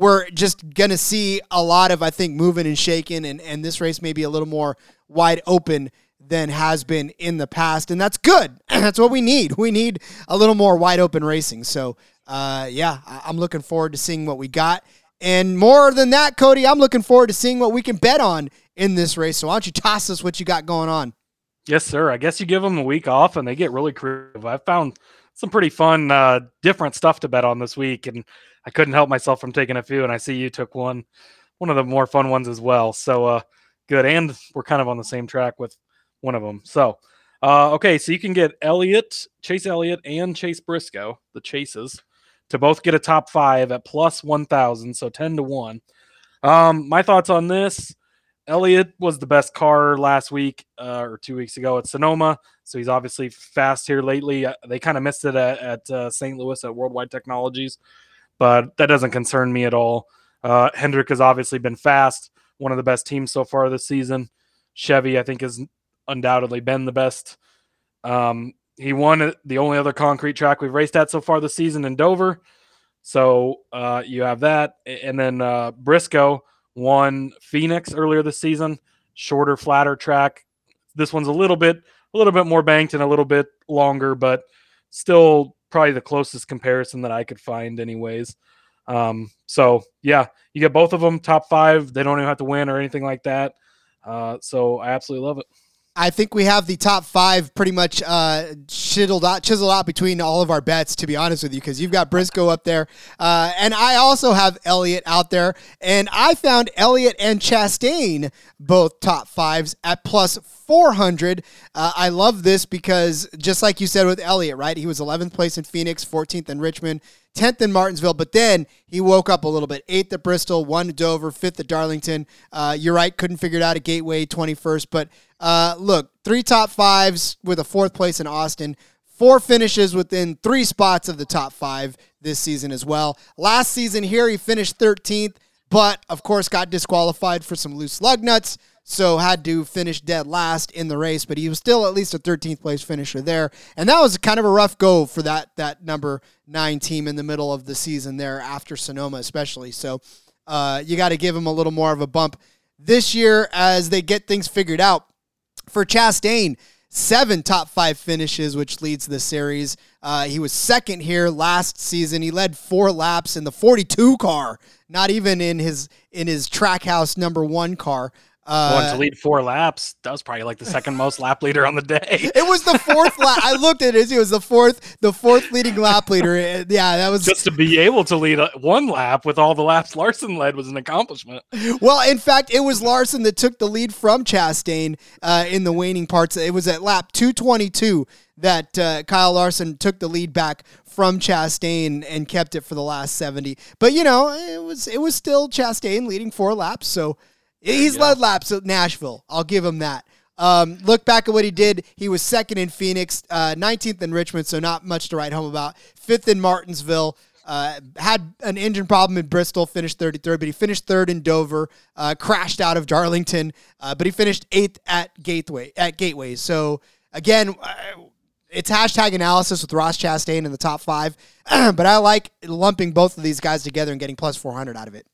we're just going to see a lot of, I think, moving and shaking, and, and this race may be a little more wide open than has been in the past. And that's good. that's what we need. We need a little more wide open racing. So, uh, yeah, I'm looking forward to seeing what we got. And more than that, Cody, I'm looking forward to seeing what we can bet on in this race. So, why don't you toss us what you got going on? Yes, sir. I guess you give them a week off and they get really creative. I found some pretty fun, uh, different stuff to bet on this week. And I couldn't help myself from taking a few, and I see you took one, one of the more fun ones as well. So uh, good, and we're kind of on the same track with one of them. So uh, okay, so you can get Elliott, Chase Elliott, and Chase Briscoe, the Chases, to both get a top five at plus one thousand, so ten to one. Um, my thoughts on this. Elliott was the best car last week uh, or two weeks ago at Sonoma, so he's obviously fast here lately. Uh, they kind of missed it at, at uh, St. Louis at Worldwide Technologies, but that doesn't concern me at all. Uh, Hendrick has obviously been fast, one of the best teams so far this season. Chevy, I think, has undoubtedly been the best. Um, he won the only other concrete track we've raced at so far this season in Dover. So uh, you have that. And then uh, Briscoe won Phoenix earlier this season, shorter, flatter track. This one's a little bit, a little bit more banked and a little bit longer, but still probably the closest comparison that I could find, anyways. Um, so yeah, you get both of them top five. They don't even have to win or anything like that. Uh, so I absolutely love it. I think we have the top five pretty much uh, chiseled out, chiseled out between all of our bets. To be honest with you, because you've got Briscoe up there, uh, and I also have Elliott out there, and I found Elliott and Chastain both top fives at plus 400. Uh, I love this because just like you said with Elliott, right? He was 11th place in Phoenix, 14th in Richmond, 10th in Martinsville, but then he woke up a little bit. 8th at Bristol, 1 at Dover, 5th at Darlington. Uh, you're right, couldn't figure it out at Gateway, 21st. But uh, look, three top fives with a fourth place in Austin, four finishes within three spots of the top five this season as well. Last season here, he finished 13th, but of course got disqualified for some loose lug nuts so had to finish dead last in the race, but he was still at least a 13th place finisher there. And that was kind of a rough go for that that number nine team in the middle of the season there after Sonoma, especially. So uh, you got to give him a little more of a bump this year as they get things figured out. For Chastain, seven top five finishes, which leads the series. Uh, he was second here last season. He led four laps in the 42 car, not even in his in his trackhouse number one car. Uh, Going to lead four laps. That was probably like the second most lap leader on the day. It was the fourth lap. I looked at it. It was the fourth, the fourth leading lap leader. Yeah, that was just to be able to lead one lap with all the laps Larson led was an accomplishment. Well, in fact, it was Larson that took the lead from Chastain uh, in the waning parts. It was at lap 222 that uh, Kyle Larson took the lead back from Chastain and kept it for the last 70. But you know, it was it was still Chastain leading four laps, so He's led laps at Nashville. I'll give him that. Um, look back at what he did. He was second in Phoenix, uh, 19th in Richmond, so not much to write home about. Fifth in Martinsville. Uh, had an engine problem in Bristol, finished 33rd, but he finished third in Dover. Uh, crashed out of Darlington, uh, but he finished eighth at Gateway. At Gateway. So again, uh, it's hashtag analysis with Ross Chastain in the top five, but I like lumping both of these guys together and getting plus 400 out of it.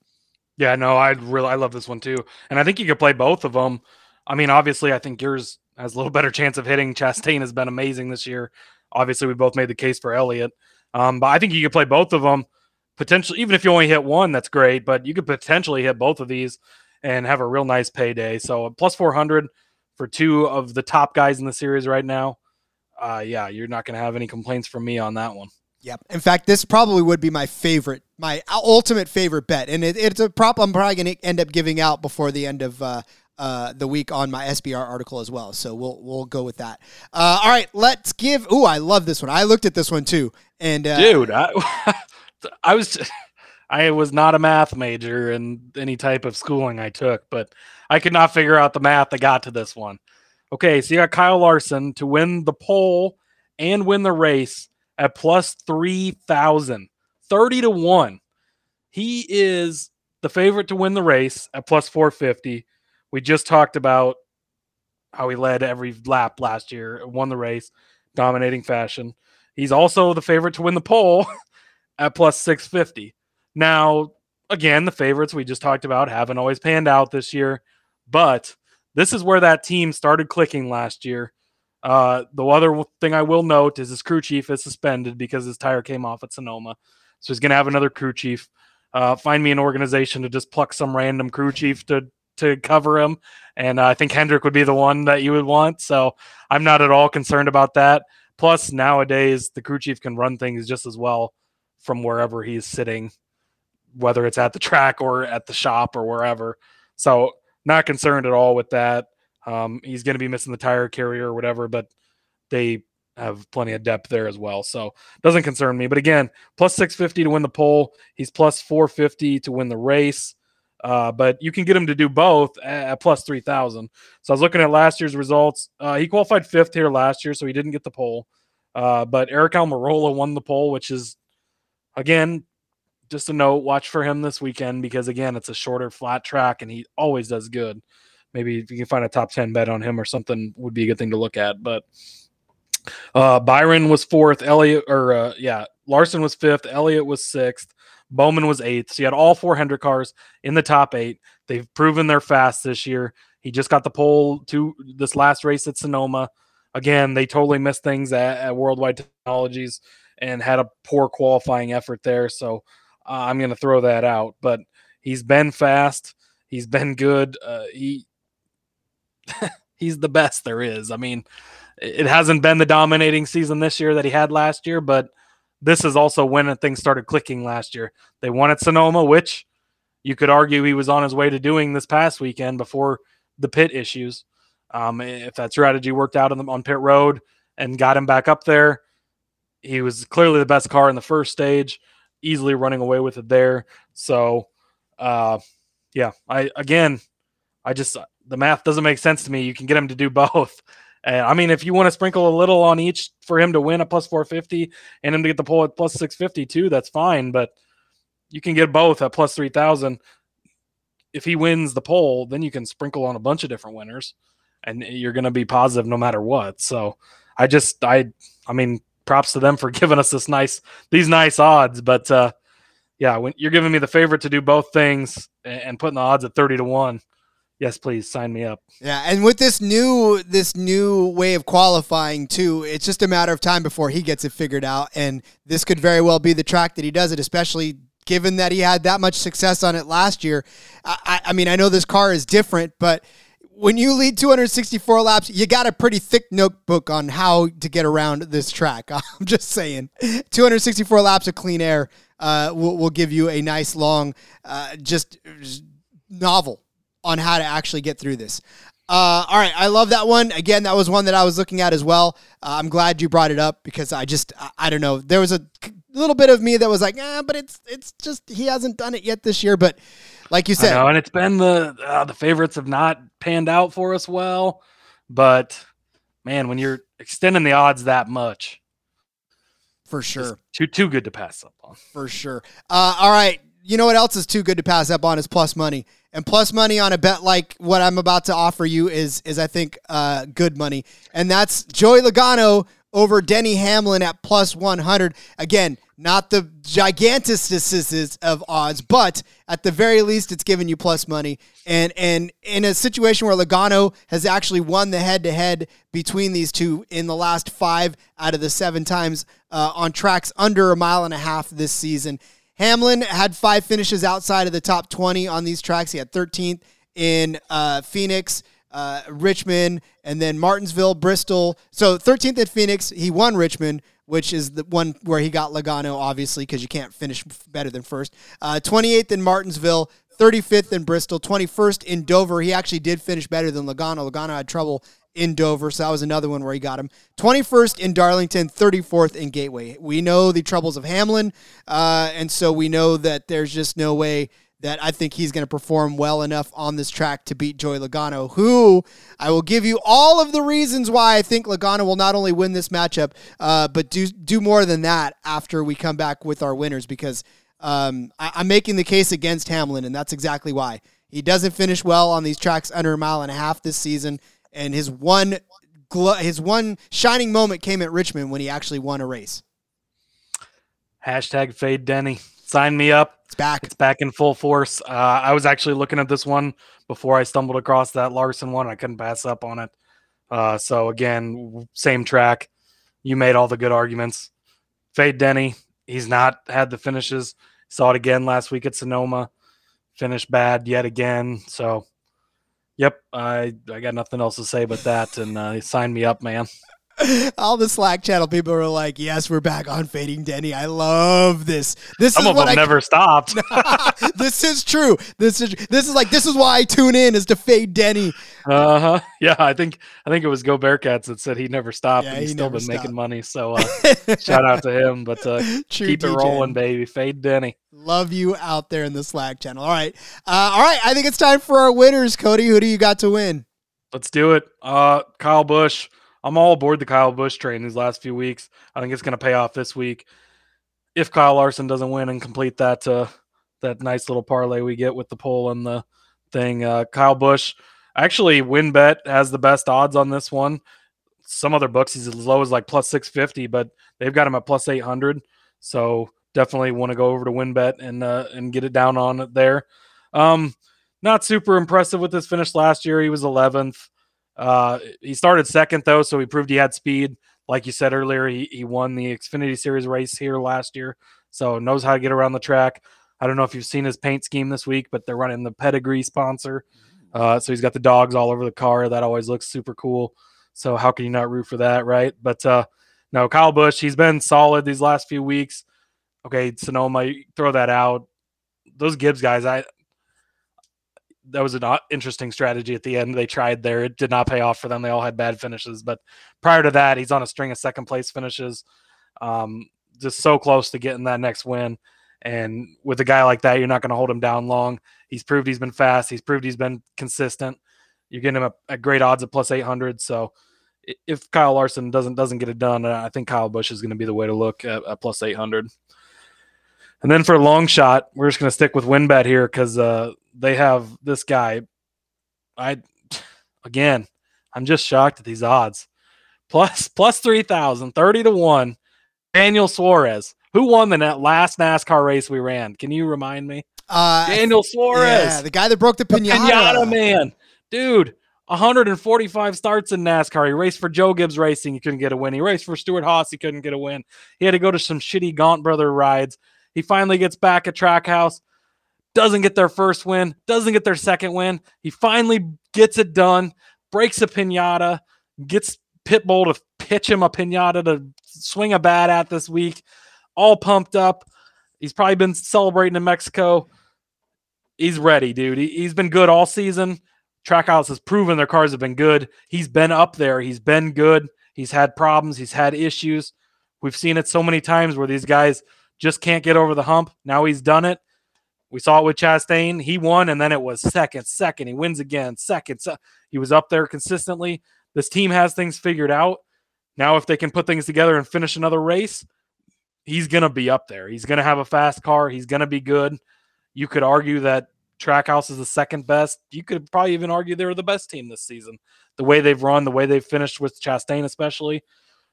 Yeah, no, I really I love this one too, and I think you could play both of them. I mean, obviously, I think yours has a little better chance of hitting. Chastain has been amazing this year. Obviously, we both made the case for Elliott, um, but I think you could play both of them. Potentially, even if you only hit one, that's great. But you could potentially hit both of these and have a real nice payday. So plus four hundred for two of the top guys in the series right now. Uh, yeah, you're not going to have any complaints from me on that one. Yep. In fact, this probably would be my favorite, my ultimate favorite bet, and it, it's a prop I'm probably going to end up giving out before the end of uh, uh, the week on my SBR article as well. So we'll we'll go with that. Uh, all right, let's give. Ooh, I love this one. I looked at this one too, and uh, dude, I, I was. I was not a math major in any type of schooling I took, but I could not figure out the math that got to this one. Okay, so you got Kyle Larson to win the pole and win the race at plus 3,000, 30 to 1. He is the favorite to win the race at plus 450. We just talked about how he led every lap last year, won the race, dominating fashion. He's also the favorite to win the pole at plus 650. Now, again, the favorites we just talked about haven't always panned out this year, but this is where that team started clicking last year. Uh, the other thing I will note is his crew chief is suspended because his tire came off at Sonoma. So he's going to have another crew chief. Uh, find me an organization to just pluck some random crew chief to to cover him, and uh, I think Hendrick would be the one that you would want. So I'm not at all concerned about that. Plus, nowadays the crew chief can run things just as well from wherever he's sitting, whether it's at the track or at the shop or wherever. So not concerned at all with that. Um, he's going to be missing the tire carrier or whatever, but they have plenty of depth there as well. So doesn't concern me. But again, plus 650 to win the pole. He's plus 450 to win the race. Uh, but you can get him to do both at, plus 3,000. So I was looking at last year's results. Uh, he qualified fifth here last year, so he didn't get the pole. Uh, but Aric Almirola won the pole, which is, again, just a note. Watch for him this weekend because, again, it's a shorter flat track and he always does good maybe if you can find a top 10 bet on him or something would be a good thing to look at. But uh, Byron was fourth. Elliott, or uh, yeah, Larson was fifth. Elliott was sixth. Bowman was eighth. So you had all four Hendrick cars in the top eight. They've proven they're fast this year. He just got the pole to this last race at Sonoma. Again, they totally missed things at, at Worldwide Technologies and had a poor qualifying effort there. So uh, I'm going to throw that out. But he's been fast. He's been good. Uh, he he's the best there is. I mean, it hasn't been the dominating season this year that he had last year, but this is also when things started clicking last year. They won at Sonoma, which you could argue he was on his way to doing this past weekend before the pit issues. Um, if that strategy worked out on, the, on pit road and got him back up there, he was clearly the best car in the first stage, easily running away with it there. So, uh, yeah, I again, I just the math doesn't make sense to me. You can get him to do both. And I mean, if you want to sprinkle a little on each for him to win a plus 450 and him to get the pole at plus 650 too, that's fine. But you can get both at plus 3000. If he wins the pole, then you can sprinkle on a bunch of different winners and you're going to be positive no matter what. So I just, I, I mean, props to them for giving us this nice, these nice odds. But uh, yeah, when you're giving me the favorite to do both things and putting the odds at 30 to 1, yes, please sign me up. Yeah, and with this new this new way of qualifying too, it's just a matter of time before he gets it figured out, and this could very well be the track that he does it, especially given that he had that much success on it last year. I, I mean, I know this car is different, but when you lead 264 laps, you got a pretty thick notebook on how to get around this track. I'm just saying, 264 laps of clean air uh, will, will give you a nice long, uh, just, just novel on how to actually get through this. Uh, all right, I love that one. Again, that was one that I was looking at as well. Uh, I'm glad you brought it up because I just I, I, don't know. There was a little bit of me that was like, eh, but it's it's just he hasn't done it yet this year. But like you said, know, and it's been the uh, the favorites have not panned out for us well. But man, when you're extending the odds that much, for sure, too too good to pass up on. For sure. Uh, all right, you know what else is too good to pass up on is plus money. And plus money on a bet like what I'm about to offer you is is I think uh, good money, and that's Joey Logano over Denny Hamlin at plus 100. Again, not the giganticisms of odds, but at the very least, it's giving you plus money. And and in a situation where Logano has actually won the head to head between these two in the last five out of the seven times uh, on tracks under a mile and a half this season. Hamlin had five finishes outside of the top 20 on these tracks. He had 13th in uh, Phoenix, uh, Richmond, and then Martinsville, Bristol. So 13th at Phoenix. He won Richmond, which is the one where he got Logano, obviously, because you can't finish better than first. Uh, 28th in Martinsville. 35th in Bristol, 21st in Dover. He actually did finish better than Logano. Logano had trouble in Dover. So that was another one where he got him. 21st in Darlington, 34th in Gateway. We know the troubles of Hamlin, uh, and so we know that there's just no way that I think he's going to perform well enough on this track to beat Joey Logano, who I will give you all of the reasons why I think Logano will not only win this matchup, uh, but do do more than that after we come back with our winners because um, I, I'm making the case against Hamlin, and that's exactly why. He doesn't finish well on these tracks under a mile and a half this season and his one his one shining moment came at Richmond when he actually won a race. Hashtag fade Denny. Sign me up. It's back. It's back in full force. Uh, I was actually looking at this one before I stumbled across that Larson one. I couldn't pass up on it. Uh, so again, same track. You made all the good arguments. Fade Denny. He's not had the finishes. Saw it again last week at Sonoma. Finished bad yet again. So Yep, I I got nothing else to say but that, and uh, sign me up, man. All the Slack channel people are like, "Yes, we're back on fading Denny. I love this. This Some is of what them I never stopped. this is true. This is this is like this is why I tune in is to fade Denny. Uh huh. Yeah, I think I think it was Go Bearcats that said he never stopped Yeah, and he's he still been making money. So uh, shout out to him. But uh, keep it rolling, baby. Fade Denny. Love you out there in the Slack channel. All right, uh, all right. I think it's time for our winners. Cody, who do you got to win? Let's do it. Uh, Kyle Busch. I'm all aboard the Kyle Busch train these last few weeks. I think it's going to pay off this week. If Kyle Larson doesn't win and complete that uh, that nice little parlay we get with the pole and the thing, uh, Kyle Busch actually WynnBET has the best odds on this one. Some other books he's as low as like plus 650, but they've got him at plus 800. So definitely want to go over to WynnBET and uh, and get it down on it there. Um, not super impressive with his finish last year. He was 11th. Uh, he started second though, so he proved he had speed. Like you said earlier, he, he won the Xfinity Series race here last year, so knows how to get around the track. I don't know if you've seen his paint scheme this week, but they're running the Pedigree sponsor. Uh, so he's got the dogs all over the car. That always looks super cool. So how can you not root for that, right? But uh, no, Kyle Busch, he's been solid these last few weeks. Okay, Sonoma, throw that out. Those Gibbs guys, I that was an interesting strategy at the end they tried there. It did not pay off for them. They all had bad finishes, but prior to that, he's on a string of second place finishes. Um, just so close to getting that next win. And with a guy like that, you're not going to hold him down long. He's proved he's been fast. He's proved he's been consistent. You're getting him at great odds at plus 800. So if Kyle Larson doesn't doesn't get it done, uh, I think Kyle Busch is going to be the way to look at, at plus 800. And then for a long shot, we're just going to stick with WynnBET here because uh, they have this guy. I again, I'm just shocked at these odds. Plus plus 3,000, 30 to 1. Daniel Suarez, who won the last NASCAR race we ran. Can you remind me? Uh, Daniel Suarez. Yeah, the guy that broke the pinata. The pinata man. Dude, 145 starts in NASCAR. He raced for Joe Gibbs Racing. He couldn't get a win. He raced for Stewart Haas. He couldn't get a win. He had to go to some shitty Gaunt Brother rides. He finally gets back at Trackhouse, doesn't get their first win, doesn't get their second win. He finally gets it done, breaks a pinata, gets Pitbull to pitch him a pinata to swing a bat at this week. All pumped up. He's probably been celebrating in Mexico. He's ready, dude. He, has been good all season. Trackhouse has proven their cars have been good. He's been up there. He's been good. He's had problems. He's had issues. We've seen it so many times where these guys just can't get over the hump. Now he's done it. We saw it with Chastain. He won, and then it was second, second. He wins again, second. He was up there consistently. This team has things figured out. Now, if they can put things together and finish another race, he's going to be up there. He's going to have a fast car. He's going to be good. You could argue that Trackhouse is the second best. You could probably even argue they're the best team this season. The way they've run, the way they've finished with Chastain, especially.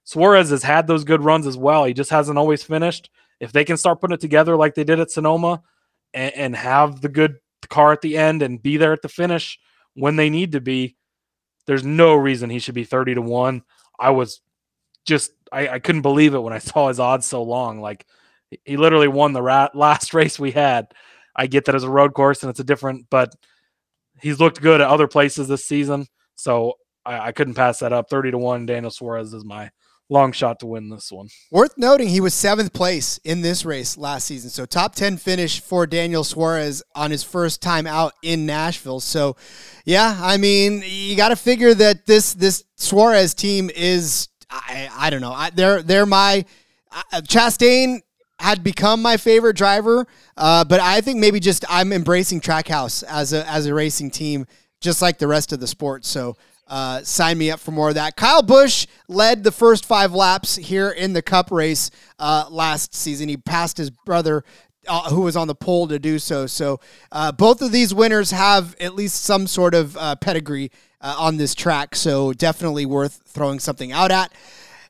Suarez has had those good runs as well. He just hasn't always finished if they can start putting it together like they did at Sonoma and, and have the good car at the end and be there at the finish when they need to be, there's no reason he should be 30 to 1. I was just, I, I couldn't believe it when I saw his odds so long. Like, he literally won the rat, last race we had. I get that as a road course and it's a different, but he's looked good at other places this season. So I, I couldn't pass that up. 30 to 1, Daniel Suarez is my long shot to win this one. Worth noting, he was seventh place in this race last season. So top 10 finish for Daniel Suarez on his first time out in Nashville. So yeah, I mean, you got to figure that this, this Suarez team is, I, I don't know. I, they're, they're my, uh, Chastain had become my favorite driver. Uh, but I think maybe just I'm embracing Trackhouse as a, as a racing team, just like the rest of the sport. So uh, sign me up for more of that. Kyle Busch led the first five laps here in the Cup race uh, last season. He passed his brother. Uh, who was on the pole to do so? So uh, both of these winners have at least some sort of uh, pedigree uh, on this track. So definitely worth throwing something out at.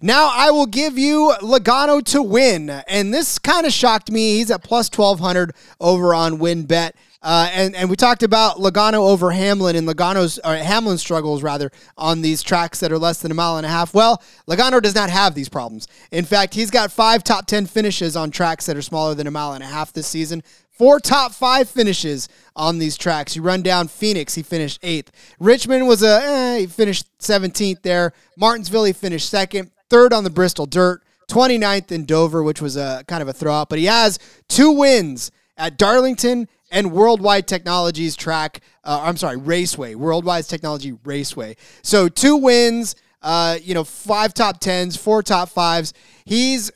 Now I will give you Logano to win, and this kind of shocked me. He's at plus twelve hundred over on WynnBET. Uh, and and we talked about Logano over Hamlin and Logano's or struggles rather on these tracks that are less than a mile and a half. Well, Logano does not have these problems. In fact, he's got five top ten finishes on tracks that are smaller than a mile and a half this season. Four top five finishes on these tracks. You run down Phoenix, he finished eighth. Richmond was a eh, he finished 17th there. Martinsville he finished second. Third on the Bristol Dirt. 29th in Dover, which was a kind of a throw out, but he has two wins at Darlington and Worldwide Technologies track. Uh, I'm sorry, Raceway, Worldwide Technology Raceway. So two wins, uh, you know, five top tens, four top fives. He's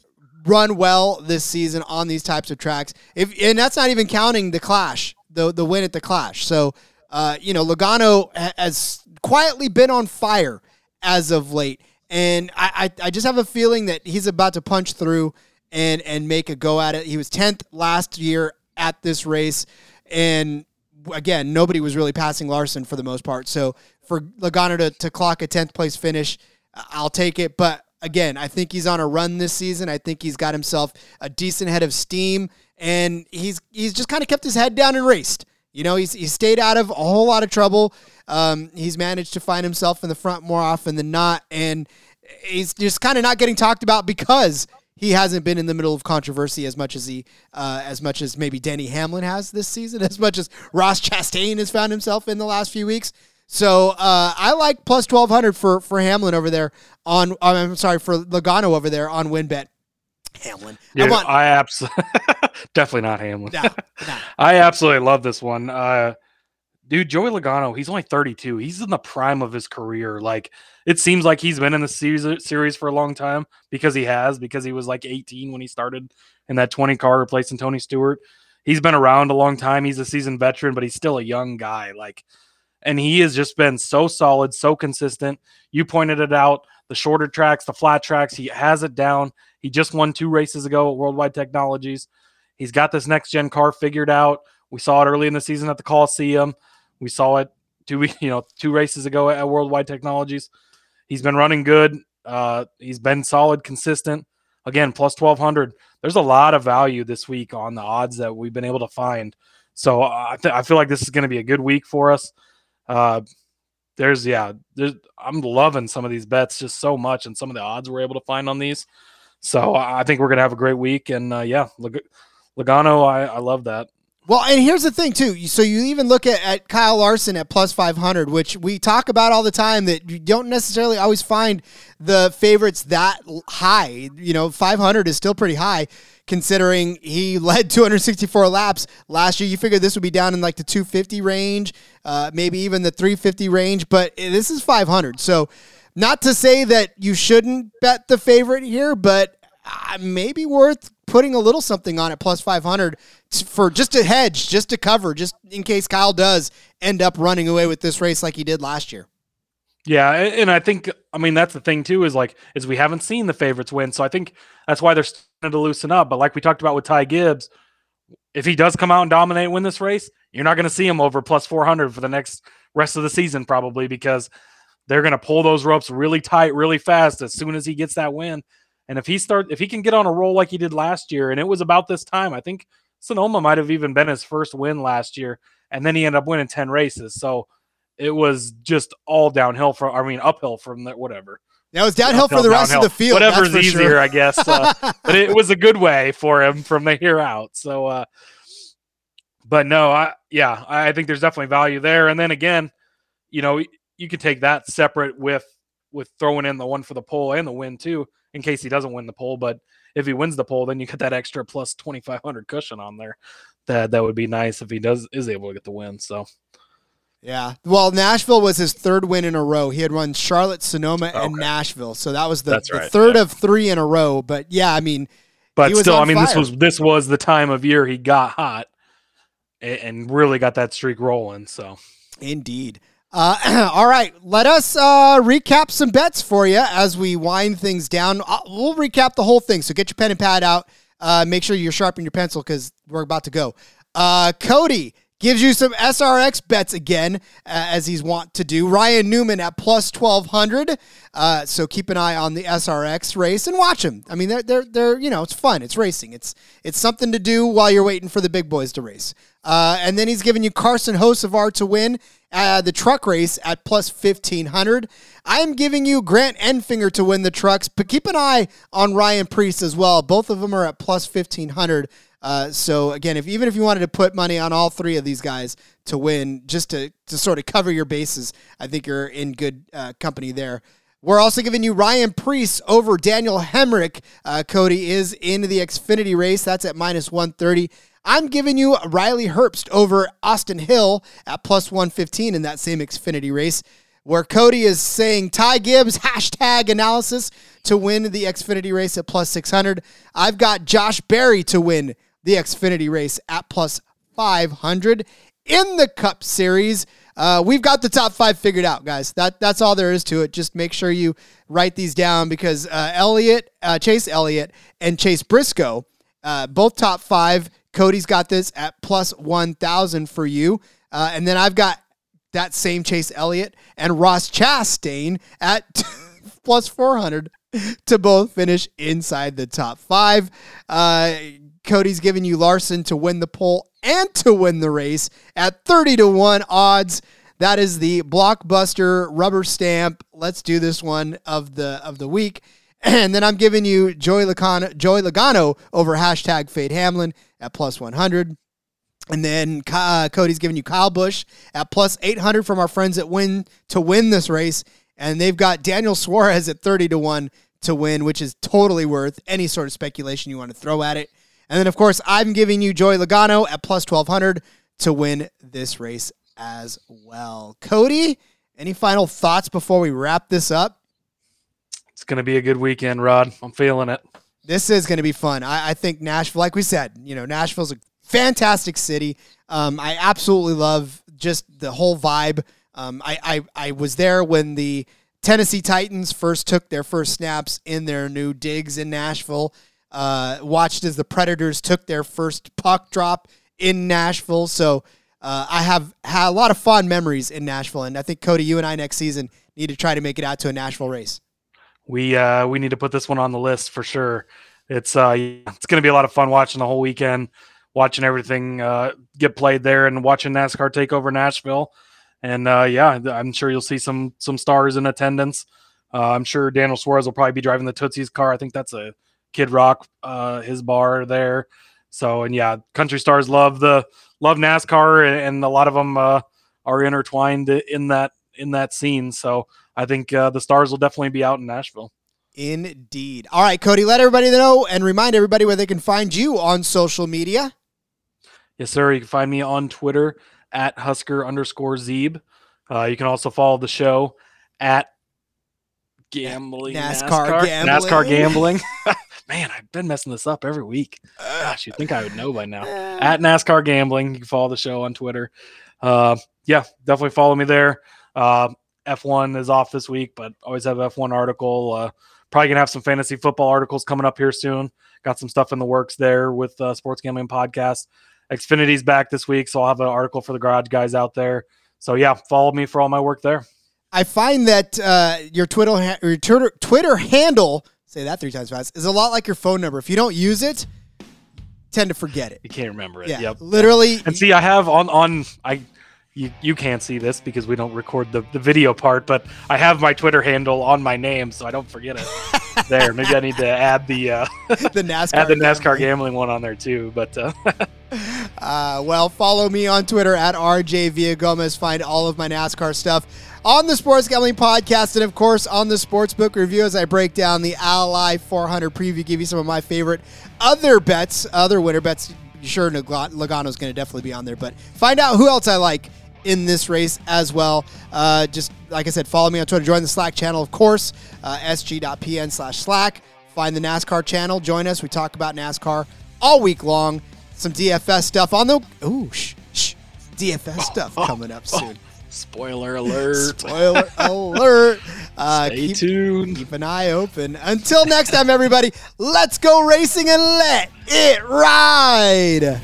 run well this season on these types of tracks. If and that's not even counting the Clash, the the win at the Clash. So, uh, you know, Logano has quietly been on fire as of late, and I, I I just have a feeling that he's about to punch through and and make a go at it. He was tenth last year at this race. And again, nobody was really passing Larson for the most part. So for Logano to, to clock a 10th place finish, I'll take it. But again, I think he's on a run this season. I think he's got himself a decent head of steam, and he's he's just kind of kept his head down and raced. You know, he's he's stayed out of a whole lot of trouble. Um, he's managed to find himself in the front more often than not, and he's just kind of not getting talked about because he hasn't been in the middle of controversy as much as he, uh, as much as maybe Denny Hamlin has this season, as much as Ross Chastain has found himself in the last few weeks. So uh, I like plus twelve hundred for for Hamlin over there on. I'm sorry for Logano over there on WynnBET. Hamlin. Yeah, I want. I absolutely definitely not Hamlin. Nah, nah. I absolutely love this one. Uh, dude, Joey Logano, he's only 32. He's in the prime of his career. Like it seems like he's been in the series, series for a long time because he has, because he was like 18 when he started in that 20 car replacing Tony Stewart. He's been around a long time. He's a seasoned veteran, but he's still a young guy. Like, and he has just been so solid, so consistent. You pointed it out. The shorter tracks, the flat tracks, he has it down. He just won two races ago at Worldwide Technologies. He's got this next gen car figured out. We saw it early in the season at the Coliseum. We saw it two you know two races ago at Worldwide Technologies. He's been running good. Uh, he's been solid, consistent. Again, plus twelve hundred. There's a lot of value this week on the odds that we've been able to find. So I, th- I feel like this is going to be a good week for us. Uh, there's yeah, there's, I'm loving some of these bets just so much, and some of the odds we're able to find on these. So I think we're gonna have a great week, and uh, yeah, Logano, I, I love that. Well, and here's the thing too. So you even look at, at Kyle Larson at plus 500, which we talk about all the time that you don't necessarily always find the favorites that high. You know, 500 is still pretty high considering he led 264 laps last year. You figured this would be down in like the 250 range, uh, maybe even the 350 range, but this is 500. So not to say that you shouldn't bet the favorite here, but uh, maybe worth putting a little something on it plus 500 for just a hedge, just to cover, just in case Kyle does end up running away with this race like he did last year. Yeah, and I think I mean that's the thing too is like is we haven't seen the favorites win, so I think that's why they're starting to loosen up. But like we talked about with Ty Gibbs, if he does come out and dominate, win this race, you're not going to see him over plus 400 for the next rest of the season probably because they're going to pull those ropes really tight, really fast as soon as he gets that win. And if he start, if he can get on a roll like he did last year, and it was about this time, I think Sonoma might have even been his first win last year, and then he ended up winning ten races. So it was just all downhill from, I mean, uphill from that, whatever. That was downhill uphill, for the rest downhill. of the field. Whatever's easier, sure. I guess. Uh, but it was a good way for him from the here out. So, uh, but no, I yeah, I think there's definitely value there. And then again, you know, you could take that separate with with throwing in the one for the pole and the win too, in case he doesn't win the pole. But if he wins the pole, then you get that extra plus twenty five hundred cushion on there. That that would be nice if he does is able to get the win. So. Yeah. Well, Nashville was his third win in a row. He had run Charlotte, Sonoma, okay. and Nashville. So that was the, right. the third yeah. of three in a row. But yeah, I mean, but still, I mean, fire. this was this was the time of year he got hot and really got that streak rolling. So indeed. Uh, all right, let us uh, recap some bets for you as we wind things down. Uh, we'll recap the whole thing, so get your pen and pad out. Uh, make sure you're sharpening your pencil because we're about to go. Uh, Cody gives you some SRX bets again, uh, as he's want to do. Ryan Newman at plus twelve hundred. so keep an eye on the SRX race and watch him. I mean, they're they're they're you know it's fun. It's racing. It's it's something to do while you're waiting for the big boys to race. and then he's giving you Carson Hocevar to win uh, the truck race at plus 1500. I am giving you Grant Enfinger to win the trucks, but keep an eye on Ryan Preece as well. Both of them are at plus 1500. Uh, so again, if even if you wanted to put money on all three of these guys to win, just to, to sort of cover your bases, I think you're in good uh, company there. We're also giving you Ryan Preece over Daniel Hemric. Uh, Cody is in the Xfinity race. That's at minus 130. I'm giving you Riley Herbst over Austin Hill at plus 115 in that same Xfinity race, where Cody is saying Ty Gibbs hashtag analysis to win the Xfinity race at plus 600. I've got Josh Berry to win the Xfinity race at plus 500. In the Cup Series, uh, we've got the top five figured out, guys. That that's all there is to it. Just make sure you write these down because uh, Elliott, uh, Chase Elliott, and Chase Briscoe, uh, both top five Cody's got this at plus 1,000 for you. Uh, and then I've got that same Chase Elliott and Ross Chastain at plus 400 to both finish inside the top five. Cody's giving you Larson to win the pole and to win the race at 30 to 1 odds. That is the blockbuster rubber stamp. Let's do this one of the of the week. And then I'm giving you Joey Logano, Logano over hashtag Fade Hamlin at plus 100. And then uh, Cody's giving you Kyle Busch at plus 800 from our friends at Win to win this race. And they've got Daniel Suarez at 30 to 1 to win, which is totally worth any sort of speculation you want to throw at it. And then, of course, I'm giving you Joey Logano at plus 1200 to win this race as well. Cody, any final thoughts before we wrap this up? It's going to be a good weekend, Rod. I'm feeling it. This is going to be fun. I, I think Nashville, like we said, you know, Nashville's a fantastic city. Um, I absolutely love just the whole vibe. Um, I, I, I was there when the Tennessee Titans first took their first snaps in their new digs in Nashville. Uh, watched as the Predators took their first puck drop in Nashville. So uh, I have had a lot of fond memories in Nashville, and I think Cody, you and I next season need to try to make it out to a Nashville race. We uh, we need to put this one on the list for sure. It's uh, it's going to be a lot of fun watching the whole weekend, watching everything uh, get played there, and watching NASCAR take over Nashville. And uh, yeah, I'm sure you'll see some some stars in attendance. Uh, I'm sure Daniel Suarez will probably be driving the Tootsie's car. I think that's a Kid Rock, uh, his bar there. So and yeah, country stars love the love NASCAR, and, and a lot of them uh, are intertwined in that in that scene. So I think uh, the stars will definitely be out in Nashville. Indeed. All right, Cody, let everybody know and remind everybody where they can find you on social media. Yes, sir. You can find me on Twitter at Husker underscore Zeeb. Uh, you can also follow the show at gambling NASCAR, NASCAR gambling. NASCAR gambling. Man, I've been messing this up every week. Gosh, you think I would know by now. At NASCAR gambling, you can follow the show on Twitter. Uh, yeah, definitely follow me there. Uh, F1 is off this week, but always have F1 article. Uh, probably gonna have some fantasy football articles coming up here soon. Got some stuff in the works there with uh, Sports Gambling Podcast. Xfinity's back this week, so I'll have an article for the garage guys out there. So yeah, follow me for all my work there. I find that uh, your Twitter ha- your Twitter Twitter handle say that three times fast is a lot like your phone number. If you don't use it, tend to forget it. You can't remember it. Yeah, Yep. literally. And see, I have on on I you, you can't see this because we don't record the, the video part, but I have my Twitter handle on my name, so I don't forget it. there, maybe I need to add the uh, the NASCAR add the NASCAR gambling. gambling one on there too. But uh, Uh, well, follow me on Twitter at RJ Gomez. Find all of my NASCAR stuff on the Sports Gambling Podcast and, of course, on the Sportsbook Review as I break down the Ally 400 preview, give you some of my favorite other bets, other winner bets. Sure, Logano's going to definitely be on there, but find out who else I like in this race as well. Uh, just like I said, follow me on Twitter. Join the Slack channel, of course, uh, sg.pn slash Slack. Find the NASCAR channel. Join us. We talk about NASCAR all week long. Some DFS stuff on the. Ooh, shh, shh. DFS stuff coming up soon. spoiler alert! Spoiler alert. Uh, Stay keep, tuned. keep an eye open. Until next time, everybody, let's go racing and let it ride.